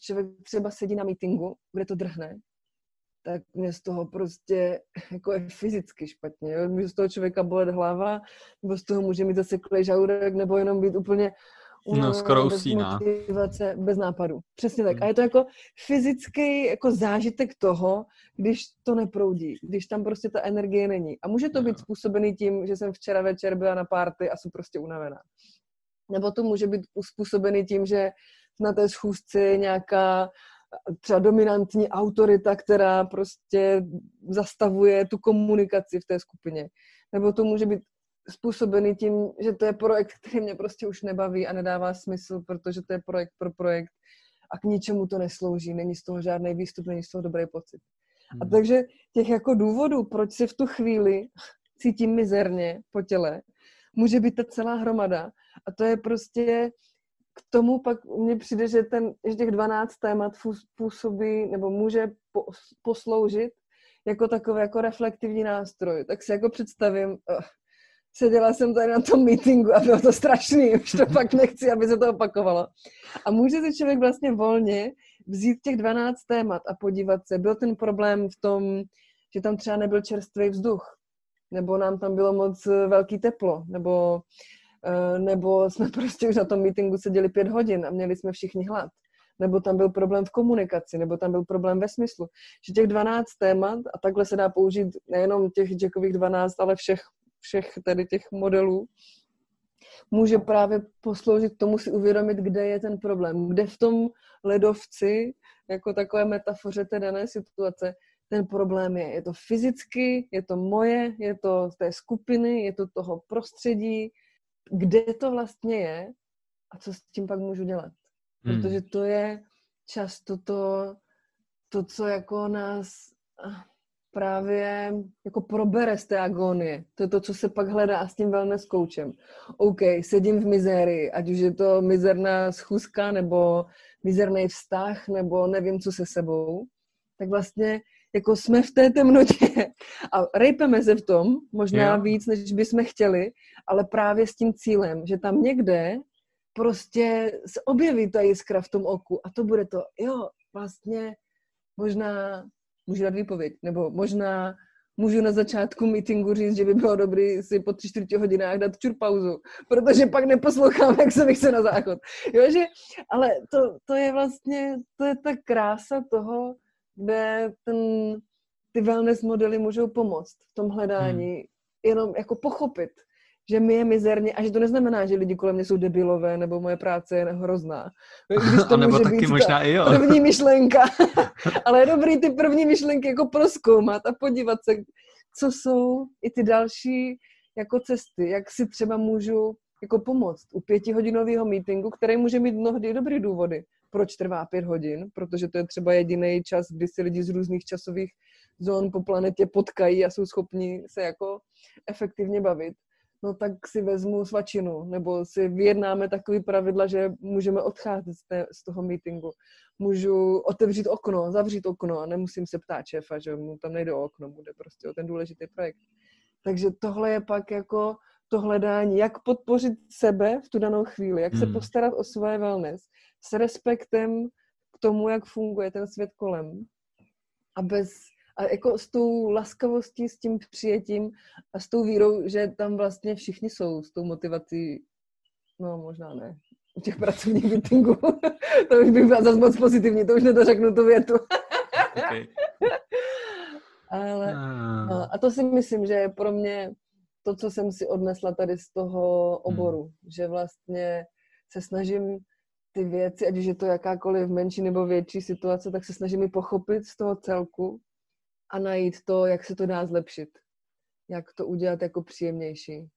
Speaker 2: člověk třeba sedí na meetingu, kde to drhne, tak mě z toho prostě jako je fyzicky špatně. Jo? Může z toho člověka bolet hlava, nebo z toho může mít zase žaludek, nebo jenom být úplně
Speaker 1: no, skoro bez usíná.
Speaker 2: motivace, bez nápadu. Přesně tak. Hmm. A je to jako fyzický jako zážitek toho, když to neproudí, když tam prostě ta energie není. A může to být způsobený tím, že jsem včera večer byla na párty a jsem prostě unavená. Nebo to může být způsobený tím, že na té schůzce je nějaká třeba dominantní autorita, která prostě zastavuje tu komunikaci v té skupině. Nebo to může být způsobený tím, že to je projekt, který mě prostě už nebaví a nedává smysl, protože to je projekt pro projekt a k ničemu to neslouží, není z toho žádný výstup, není z toho dobrý pocit. A hmm. takže těch jako důvodů, proč si v tu chvíli cítím mizerně po těle, může být ta celá hromada. A to je prostě k tomu pak mně přijde, že, ten, že těch 12 témat působí nebo může po, posloužit jako takový jako reflektivní nástroj. Tak si jako představím, oh, seděla jsem tady na tom meetingu a bylo to strašný, už to fakt nechci, aby se to opakovalo. A může si člověk vlastně volně vzít těch 12 témat a podívat se. Byl ten problém v tom, že tam třeba nebyl čerstvý vzduch, nebo nám tam bylo moc velký teplo, nebo Eh, nebo jsme prostě už na tom meetingu seděli pět hodin a měli jsme všichni hlad, nebo tam byl problém v komunikaci, nebo tam byl problém ve smyslu, že těch 12 témat, a takhle se dá použít nejenom těch Jackových 12, ale všech, všech tady těch modelů, může právě posloužit tomu si uvědomit, kde je ten problém, kde v tom ledovci, jako takové metafoře té dané situace, ten problém je. Je to fyzicky, je to moje, je to té skupiny, je to toho prostředí, kde to vlastně je a co s tím pak můžu dělat. Hmm. Protože to je často to, to, co jako nás právě jako probere z té agonie. To je to, co se pak hledá s tím wellness coachem. OK, sedím v mizérii, ať už je to mizerná schůzka, nebo mizerný vztah, nebo nevím, co se sebou, tak vlastně jako jsme v té temnotě a rejpeme se v tom, možná jo. víc, než bychom chtěli, ale právě s tím cílem, že tam někde prostě se objeví ta jiskra v tom oku a to bude to, jo, vlastně možná můžu dát výpověď, nebo možná můžu na začátku meetingu říct, že by bylo dobré si po tři čtvrtě hodinách dát čur pauzu, protože pak neposlouchám, jak se mi chce na záchod. Jo, že, ale to, to je vlastně, to je ta krása toho, kde ten, ty wellness modely můžou pomoct v tom hledání, hmm. jenom jako pochopit, že mi je mizerně a že to neznamená, že lidi kolem mě jsou debilové nebo moje práce je hrozná.
Speaker 1: Když to a nebo taky možná i jo.
Speaker 2: První myšlenka. Ale je dobrý ty první myšlenky jako proskoumat a podívat se, co jsou i ty další jako cesty, jak si třeba můžu jako pomoct u pětihodinového meetingu, který může mít mnohdy dobrý důvody, proč trvá pět hodin, protože to je třeba jediný čas, kdy si lidi z různých časových zón po planetě potkají a jsou schopni se jako efektivně bavit no tak si vezmu svačinu, nebo si vyjednáme takový pravidla, že můžeme odcházet z, té, z toho meetingu. Můžu otevřít okno, zavřít okno a nemusím se ptát šéfa, že mu tam nejde o okno, bude prostě o ten důležitý projekt. Takže tohle je pak jako to hledání, jak podpořit sebe v tu danou chvíli, jak hmm. se postarat o svoje wellness s respektem k tomu, jak funguje ten svět kolem a bez a jako s tou laskavostí, s tím přijetím a s tou vírou, že tam vlastně všichni jsou s tou motivací, no možná ne, u těch pracovních meetingů. to už bych byla zase moc pozitivní, to už nedořeknu tu větu. okay. Ale, ah. no, a to si myslím, že je pro mě to, co jsem si odnesla tady z toho oboru, hmm. že vlastně se snažím ty věci, ať je to jakákoliv menší nebo větší situace, tak se snažím i pochopit z toho celku a najít to, jak se to dá zlepšit. Jak to udělat jako příjemnější.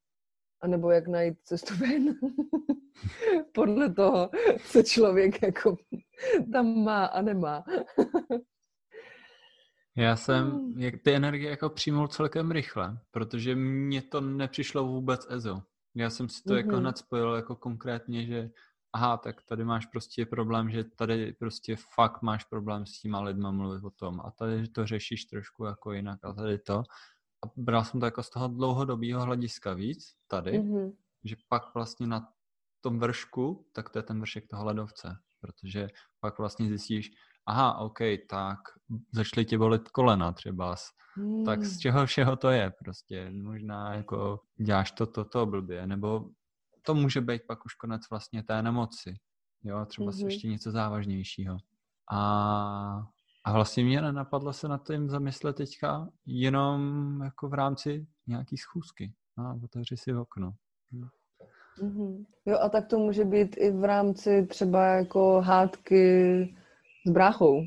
Speaker 2: A nebo jak najít cestu ven. Podle toho, co člověk jako tam má a nemá.
Speaker 1: Já jsem hmm. jak ty energie jako přijmul celkem rychle, protože mně to nepřišlo vůbec EZO. Já jsem si to mm-hmm. jako mhm. hned spojil jako konkrétně, že aha, tak tady máš prostě problém, že tady prostě fakt máš problém s těma lidma mluvit o tom a tady to řešíš trošku jako jinak a tady to. A bral jsem to jako z toho dlouhodobého hlediska víc tady, mm-hmm. že pak vlastně na tom vršku, tak to je ten vršek toho ledovce, protože pak vlastně zjistíš, aha, OK, tak začaly tě bolet kolena třeba, mm. tak z čeho všeho to je prostě, možná jako děláš to, to, to blbě, nebo to může být pak už konec vlastně té nemoci. Jo, třeba mm-hmm. ještě něco závažnějšího. A, a vlastně mě nenapadlo se na tím zamyslet teďka jenom jako v rámci nějaký schůzky. No, otevři si okno.
Speaker 2: Mm-hmm. Jo, a tak to může být i v rámci třeba jako hádky s bráchou.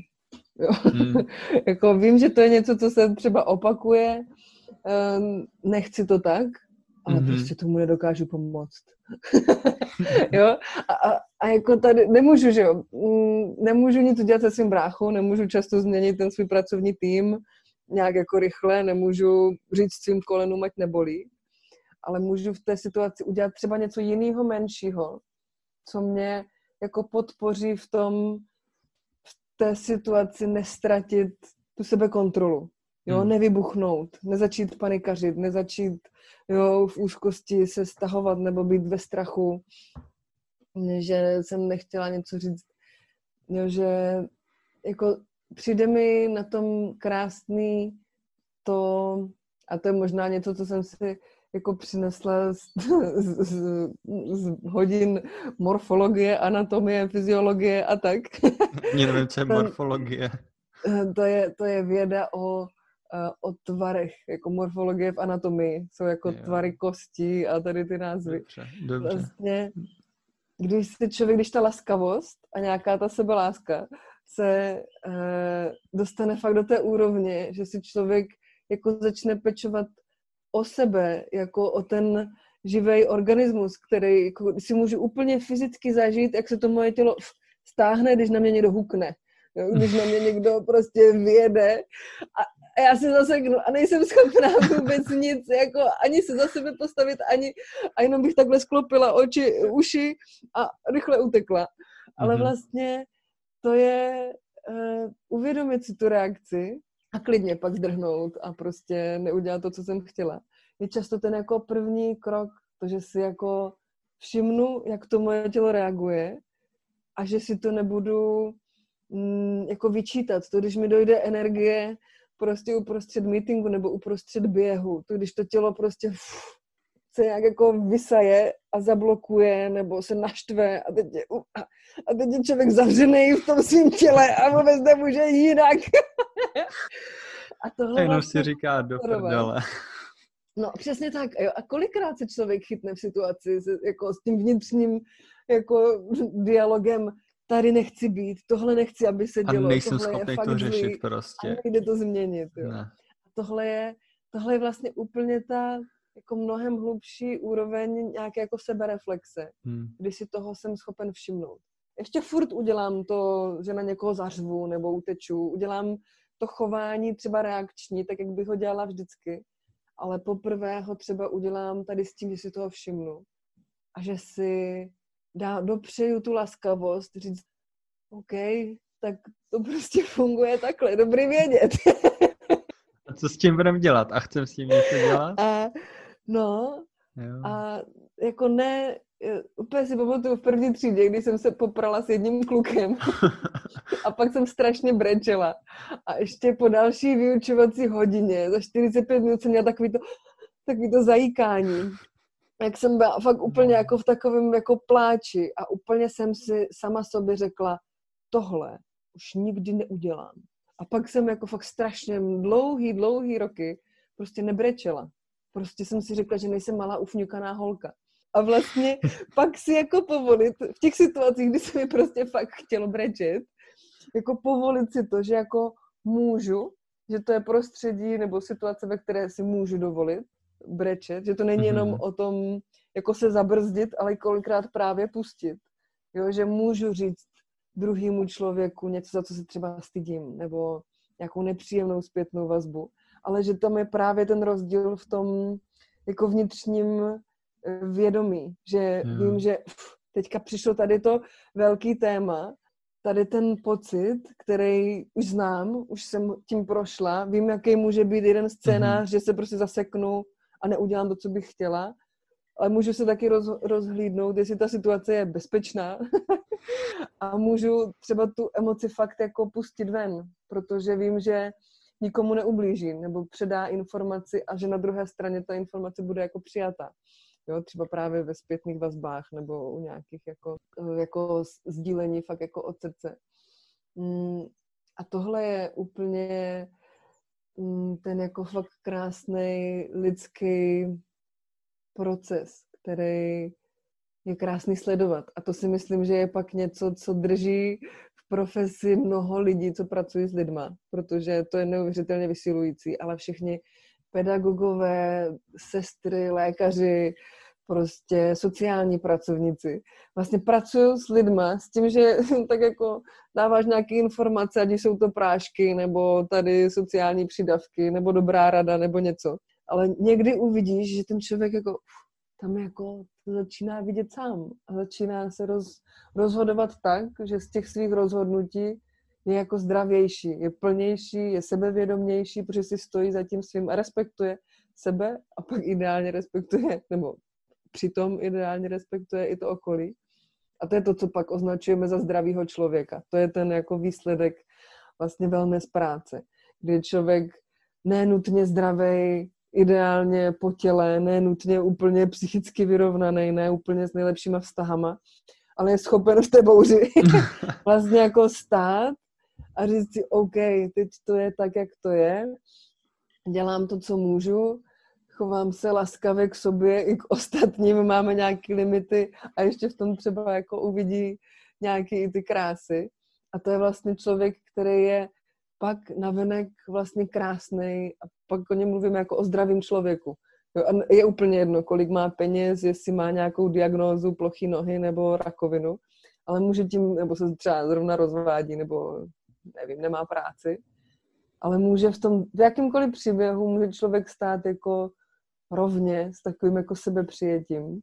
Speaker 2: Jo. Mm. jako vím, že to je něco, co se třeba opakuje, um, nechci to tak, ale mm-hmm. prostě tomu nedokážu pomoct. jo? A, a, a jako tady nemůžu, že jo, mm, nemůžu nic udělat se svým bráchou, nemůžu často změnit ten svůj pracovní tým nějak jako rychle, nemůžu říct svým kolenům, ať nebolí, ale můžu v té situaci udělat třeba něco jiného, menšího, co mě jako podpoří v tom, té situaci nestratit tu sebe kontrolu. Jo, hmm. nevybuchnout, nezačít panikařit, nezačít jo, v úzkosti se stahovat nebo být ve strachu, že jsem nechtěla něco říct, jo, že jako přijde mi na tom krásný to, a to je možná něco, co jsem si jako přinesla z, z, z, z hodin morfologie, anatomie, fyziologie a tak.
Speaker 1: Mě nevím, co je morfologie.
Speaker 2: To je, to je věda o uh, o tvarech, jako morfologie v anatomii, jsou jako jo. tvary kostí a tady ty názvy.
Speaker 1: Dobře, dobře.
Speaker 2: Vlastně, když si člověk, když ta laskavost a nějaká ta sebeláska se uh, dostane fakt do té úrovně, že si člověk jako začne pečovat o sebe, jako o ten živý organismus, který jako, si můžu úplně fyzicky zažít, jak se to moje tělo stáhne, když na mě někdo hukne Jo? Když na mě někdo prostě vyjede a, a já si zaseknu a nejsem schopná vůbec nic, jako ani se za sebe postavit, ani a jenom bych takhle sklopila oči, uši a rychle utekla. Ale mm-hmm. vlastně to je uh, uvědomit si tu reakci a klidně pak zdrhnout a prostě neudělat to, co jsem chtěla. Je často ten jako první krok, to, že si jako všimnu, jak to moje tělo reaguje a že si to nebudu mm, jako vyčítat. To, když mi dojde energie prostě uprostřed meetingu nebo uprostřed běhu, to když to tělo prostě uf, se nějak jako vysaje a zablokuje nebo se naštve a teď je, a, a teď je člověk zavřený v tom svém těle a vůbec nemůže jinak.
Speaker 1: a tohle Jenom vlastně si říká do prdele.
Speaker 2: No, přesně tak. Jo. A kolikrát se člověk chytne v situaci s, jako s tím vnitřním jako dialogem, tady nechci být, tohle nechci, aby se dělo.
Speaker 1: A nejsem
Speaker 2: tohle
Speaker 1: schopný to řešit zlý, prostě.
Speaker 2: A nejde to změnit. Jo. Ne. Tohle je, tohle je vlastně úplně ta jako mnohem hlubší úroveň nějaké jako sebereflexe, hmm. kdy si toho jsem schopen všimnout. Ještě furt udělám to, že na někoho zařvu nebo uteču, udělám to chování třeba reakční, tak jak bych ho dělala vždycky, ale poprvé ho třeba udělám tady s tím, že si toho všimnu a že si dá, dopřeju tu laskavost, říct, OK, tak to prostě funguje takhle, dobrý vědět.
Speaker 1: a co s tím budeme dělat? A chcem s tím něco dělat?
Speaker 2: A, no, jo. a jako ne, úplně si pamatuju v první třídě, když jsem se poprala s jedním klukem a pak jsem strašně brečela. A ještě po další vyučovací hodině, za 45 minut jsem měla takový to, takový to zajíkání. Jak jsem byla fakt úplně jako v takovém jako pláči a úplně jsem si sama sobě řekla, tohle už nikdy neudělám. A pak jsem jako fakt strašně dlouhý, dlouhý roky prostě nebrečela. Prostě jsem si řekla, že nejsem malá ufňukaná holka a vlastně pak si jako povolit v těch situacích, kdy se mi prostě fakt chtělo brečet, jako povolit si to, že jako můžu, že to je prostředí nebo situace, ve které si můžu dovolit brečet, že to není mm-hmm. jenom o tom, jako se zabrzdit, ale kolikrát právě pustit. Jo, že můžu říct druhému člověku něco, za co se třeba stydím, nebo nějakou nepříjemnou zpětnou vazbu. Ale že tam je právě ten rozdíl v tom jako vnitřním vědomí, že jo. vím, že pff, teďka přišlo tady to velký téma, tady ten pocit, který už znám, už jsem tím prošla, vím, jaký může být jeden scénář, mm-hmm. že se prostě zaseknu a neudělám to, co bych chtěla, ale můžu se taky roz, rozhlídnout, jestli ta situace je bezpečná a můžu třeba tu emoci fakt jako pustit ven, protože vím, že nikomu neublíží nebo předá informaci a že na druhé straně ta informace bude jako přijata jo, třeba právě ve zpětných vazbách nebo u nějakých jako, jako sdílení fakt jako od srdce. Mm, a tohle je úplně ten jako fakt krásný lidský proces, který je krásný sledovat. A to si myslím, že je pak něco, co drží v profesi mnoho lidí, co pracují s lidma, protože to je neuvěřitelně vysilující, ale všichni pedagogové, sestry, lékaři, prostě sociální pracovníci. Vlastně pracují s lidma s tím, že tak jako dáváš nějaké informace, ať jsou to prášky, nebo tady sociální přidavky, nebo dobrá rada, nebo něco. Ale někdy uvidíš, že ten člověk jako tam jako začíná vidět sám a začíná se roz, rozhodovat tak, že z těch svých rozhodnutí je jako zdravější, je plnější, je sebevědomější, protože si stojí za tím svým a respektuje sebe a pak ideálně respektuje, nebo přitom ideálně respektuje i to okolí. A to je to, co pak označujeme za zdravýho člověka. To je ten jako výsledek vlastně z práce, kdy člověk nenutně zdravý, ideálně po těle, nenutně úplně psychicky vyrovnaný, ne úplně s nejlepšíma vztahama, ale je schopen v té bouři vlastně jako stát a říct si, OK, teď to je tak, jak to je, dělám to, co můžu, chovám se laskavě k sobě i k ostatním, máme nějaké limity a ještě v tom třeba jako uvidí nějaké i ty krásy. A to je vlastně člověk, který je pak navenek vlastně krásný a pak o něm mluvíme jako o zdravém člověku. Jo, a je úplně jedno, kolik má peněz, jestli má nějakou diagnózu plochy nohy nebo rakovinu, ale může tím, nebo se třeba zrovna rozvádí, nebo nevím, nemá práci, ale může v tom, v jakýmkoliv příběhu může člověk stát jako rovně s takovým jako sebepřijetím.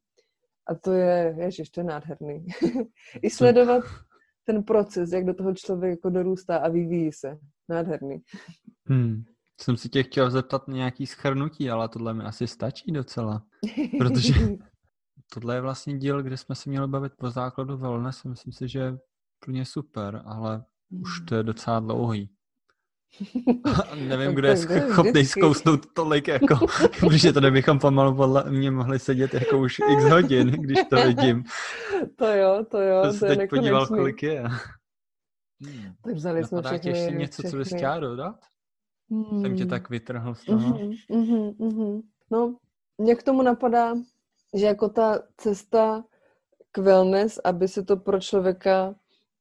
Speaker 2: A to je, ježiš, to je nádherný. I sledovat ten proces, jak do toho člověk jako dorůstá a vyvíjí se. Nádherný.
Speaker 1: Hmm. Jsem si tě chtěl zeptat na nějaký schrnutí, ale tohle mi asi stačí docela. Protože tohle je vlastně díl, kde jsme se měli bavit po základu wellness. Myslím si, že je plně super, ale už to je docela dlouhý. Nevím, kdo je schopný zkousnout tolik, jako, protože to bychom pomalu podle mě mohli sedět jako už x hodin, když to vidím.
Speaker 2: To jo, to jo.
Speaker 1: To se teď podíval, kolik je.
Speaker 2: Hmm. Tak vzali jsme všechny,
Speaker 1: ještě něco, všechny. co bys chtěla dodat? Hmm. Jsem tě tak vytrhl z toho. Mm-hmm,
Speaker 2: mm-hmm, mm-hmm. No, mě k tomu napadá, že jako ta cesta k wellness, aby se to pro člověka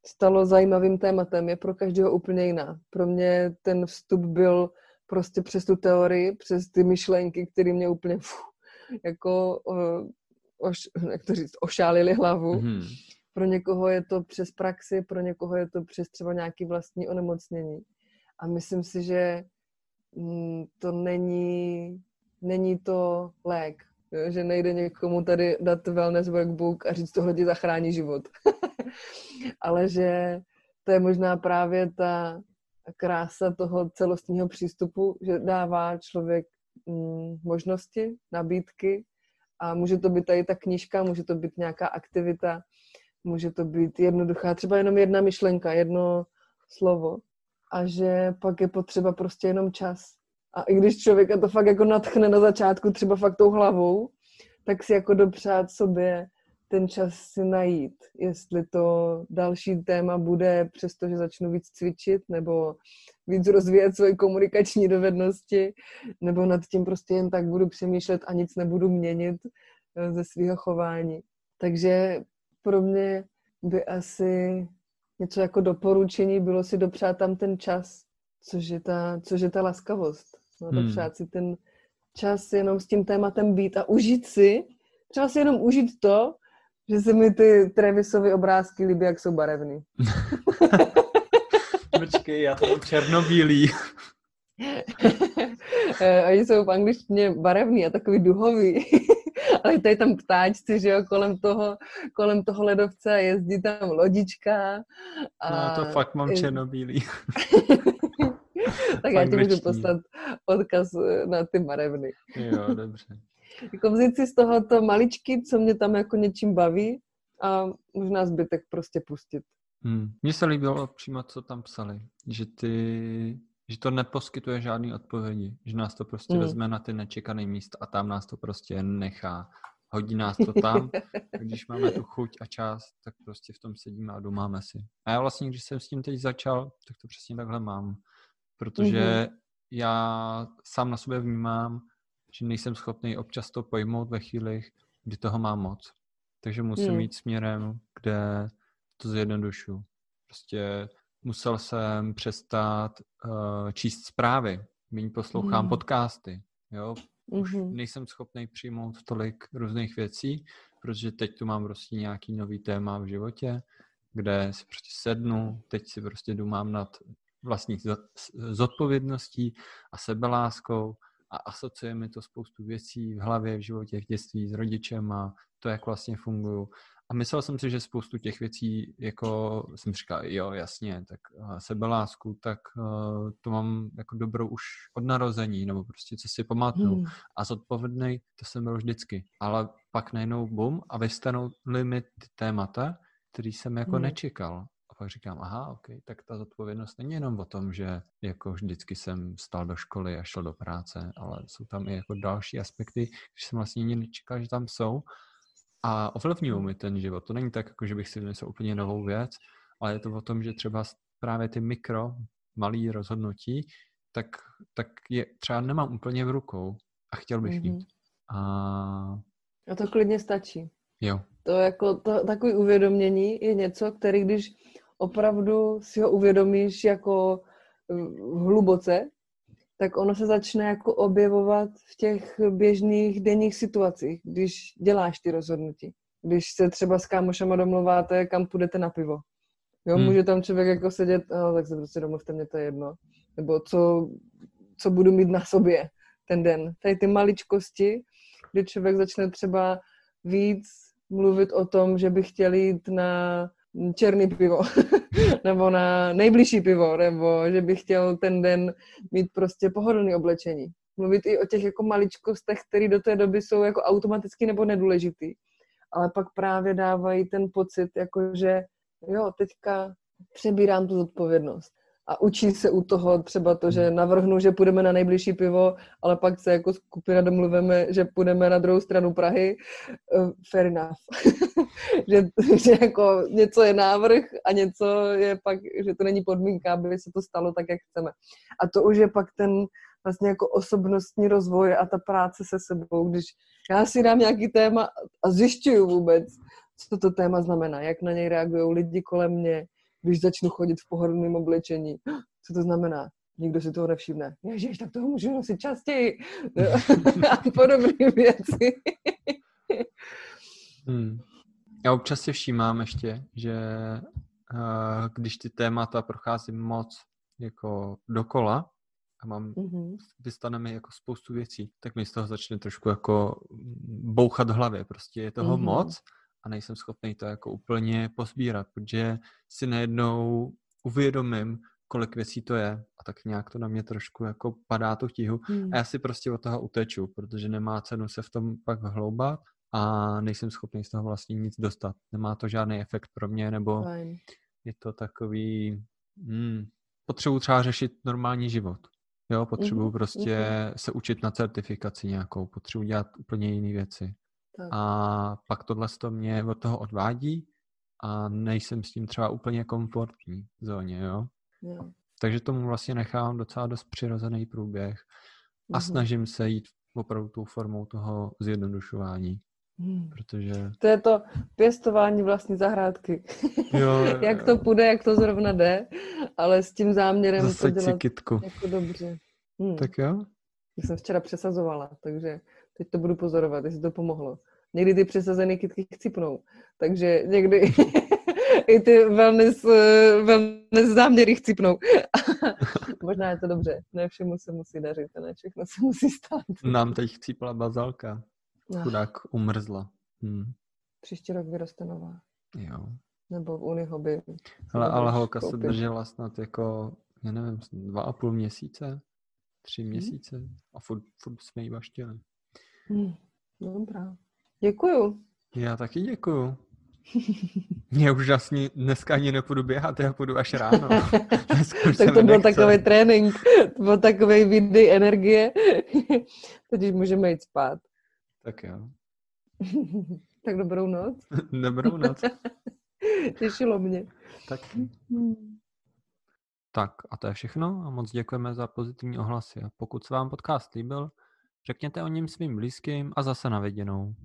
Speaker 2: stalo zajímavým tématem, je pro každého úplně jiná. Pro mě ten vstup byl prostě přes tu teorii, přes ty myšlenky, které mě úplně fuh, jako oš, jak to říct, ošálili hlavu. Mm-hmm. Pro někoho je to přes praxi, pro někoho je to přes třeba nějaký vlastní onemocnění. A myslím si, že mm, to není, není to lék. Že nejde někomu tady dát wellness workbook a říct, tohle ti zachrání život. Ale že to je možná právě ta krása toho celostního přístupu, že dává člověk mm, možnosti, nabídky a může to být tady ta knížka, může to být nějaká aktivita, může to být jednoduchá, třeba jenom jedna myšlenka, jedno slovo a že pak je potřeba prostě jenom čas. A i když člověka to fakt jako natchne na začátku třeba fakt tou hlavou, tak si jako dopřát sobě ten čas si najít, jestli to další téma bude přesto, že začnu víc cvičit, nebo víc rozvíjet svoje komunikační dovednosti, nebo nad tím prostě jen tak budu přemýšlet a nic nebudu měnit eh, ze svého chování. Takže pro mě by asi něco jako doporučení bylo si dopřát tam ten čas, což je ta, což je ta laskavost. No, hmm. dopřát si ten čas jenom s tím tématem být a užít si, třeba si jenom užít to, že se mi ty Travisovy obrázky líbí, jak jsou barevný.
Speaker 1: Počkej, já to mám černobílý.
Speaker 2: Eh, oni jsou v angličtině barevný a takový duhový. Ale tady tam ptáčci, že jo, kolem toho, kolem toho ledovce a jezdí tam lodička.
Speaker 1: A... No to fakt mám černobílý.
Speaker 2: tak já ti můžu poslat odkaz eh, na ty barevny.
Speaker 1: jo, dobře
Speaker 2: jako vzít si z tohoto maličky, co mě tam jako něčím baví a možná zbytek prostě pustit.
Speaker 1: Hmm. Mně se líbilo přímo, co tam psali, že ty, že to neposkytuje žádný odpovědi, že nás to prostě hmm. vezme na ty nečekané místa a tam nás to prostě nechá. Hodí nás to tam, když máme tu chuť a čas, tak prostě v tom sedíme a domáme si. A já vlastně, když jsem s tím teď začal, tak to přesně takhle mám. Protože mm-hmm. já sám na sobě vnímám, že nejsem schopný občas to pojmout ve chvílích, kdy toho mám moc. Takže musím hmm. jít směrem, kde to zjednodušu. Prostě musel jsem přestat uh, číst zprávy, méně poslouchám hmm. podcasty, jo. Už mm-hmm. nejsem schopný přijmout tolik různých věcí, protože teď tu mám prostě nějaký nový téma v životě, kde si prostě sednu, teď si prostě dumám nad vlastní zodpovědností a sebeláskou a asociuje mi to spoustu věcí v hlavě, v životě, v dětství s rodičem a to, jak vlastně fungují. A myslel jsem si, že spoustu těch věcí, jako jsem říkal, jo, jasně, tak uh, sebelásku, tak uh, to mám jako dobrou už od narození, nebo prostě co si pamatuju. Hmm. A zodpovědný, to jsem byl vždycky. Ale pak najednou bum a vystanou mi ty témata, který jsem jako hmm. nečekal. A pak říkám, aha, ok, tak ta zodpovědnost není jenom o tom, že jako vždycky jsem stal do školy a šel do práce, ale jsou tam i jako další aspekty, když jsem vlastně nikdy nečekal, že tam jsou a ovlivňují mi ten život. To není tak, jako že bych si vnesl úplně novou věc, ale je to o tom, že třeba právě ty mikro, malý rozhodnutí, tak, tak je třeba nemám úplně v rukou a chtěl bych mm-hmm. mít. A...
Speaker 2: a to klidně stačí.
Speaker 1: Jo.
Speaker 2: To jako to, takový uvědomění je něco, který když opravdu si ho uvědomíš jako hluboce, tak ono se začne jako objevovat v těch běžných denních situacích, když děláš ty rozhodnutí. Když se třeba s kámošama domluváte, kam půjdete na pivo. Jo, hmm. může tam člověk jako sedět, no, tak se prostě domluvte, mě to je jedno. Nebo co, co budu mít na sobě ten den. Tady ty maličkosti, kdy člověk začne třeba víc mluvit o tom, že by chtěl jít na černý pivo, nebo na nejbližší pivo, nebo že by chtěl ten den mít prostě pohodlný oblečení. Mluvit i o těch jako maličkostech, které do té doby jsou jako automaticky nebo nedůležitý. Ale pak právě dávají ten pocit, jako že jo, teďka přebírám tu zodpovědnost a učí se u toho třeba to, že hmm. navrhnu, že půjdeme na nejbližší pivo, ale pak se jako skupina domluvíme, že půjdeme na druhou stranu Prahy. Uh, fair enough. že, že jako něco je návrh a něco je pak, že to není podmínka, aby se to stalo tak, jak chceme. A to už je pak ten vlastně jako osobnostní rozvoj a ta práce se sebou, když já si dám nějaký téma a zjišťuju vůbec, co to téma znamená, jak na něj reagují lidi kolem mě, když začnu chodit v pohodlném oblečení. Co to znamená? Nikdo si toho nevšimne. Ježiš, tak toho můžu nosit častěji. a podobné věci.
Speaker 1: hmm. Já občas si všímám ještě, že uh, když ty témata procházím moc jako dokola a mám, mm-hmm. vystane mi jako spoustu věcí, tak mi z toho začne trošku jako bouchat v hlavě. Prostě je toho mm-hmm. moc a nejsem schopný to jako úplně pozbírat, protože si najednou uvědomím, kolik věcí to je a tak nějak to na mě trošku jako padá tu tíhu hmm. a já si prostě od toho uteču, protože nemá cenu se v tom pak hloubat a nejsem schopný z toho vlastně nic dostat. Nemá to žádný efekt pro mě, nebo Fine. je to takový, hmm, potřebuji třeba řešit normální život. Jo, potřebuji mm-hmm. prostě mm-hmm. se učit na certifikaci nějakou, potřebuji dělat úplně jiné věci. Tak. A pak tohle to mě od toho odvádí a nejsem s tím třeba úplně komfortní v zóně, jo. jo. Takže tomu vlastně nechám docela dost přirozený průběh a mm-hmm. snažím se jít opravdu tou formou toho zjednodušování. Hmm. Protože...
Speaker 2: To je to pěstování vlastní zahrádky. Jo, jak to půjde, jak to zrovna jde, ale s tím záměrem
Speaker 1: to dělat si kitku.
Speaker 2: jako dobře.
Speaker 1: Hmm. Tak jo.
Speaker 2: Já jsem včera přesazovala, takže teď to budu pozorovat, jestli to pomohlo. Někdy ty přesazené kytky chcipnou, takže někdy i ty wellness, wellness záměry chcipnou. Možná je to dobře, ne všemu se musí dařit a ne všechno se musí stát.
Speaker 1: Nám teď chcípla bazalka. Chudák umrzla. Hmm.
Speaker 2: Příští rok vyroste nová.
Speaker 1: Jo.
Speaker 2: Nebo v Unihoby.
Speaker 1: Ale, ale holka koupit. se držela snad jako, já nevím, dva a půl měsíce, tři hmm. měsíce a furt, furt jsme jí baštili.
Speaker 2: Hmm. Dobrá. Děkuju.
Speaker 1: Já taky děkuju. Mě úžasný, dneska ani nepůjdu běhat, já půjdu až ráno.
Speaker 2: tak to byl takový trénink, to byl takový výdej energie. Teď už můžeme jít spát.
Speaker 1: Tak jo.
Speaker 2: tak dobrou noc.
Speaker 1: dobrou noc.
Speaker 2: Těšilo mě.
Speaker 1: Tak. Tak a to je všechno a moc děkujeme za pozitivní ohlasy. Pokud se vám podcast líbil, řekněte o něm svým blízkým a zase na viděnou.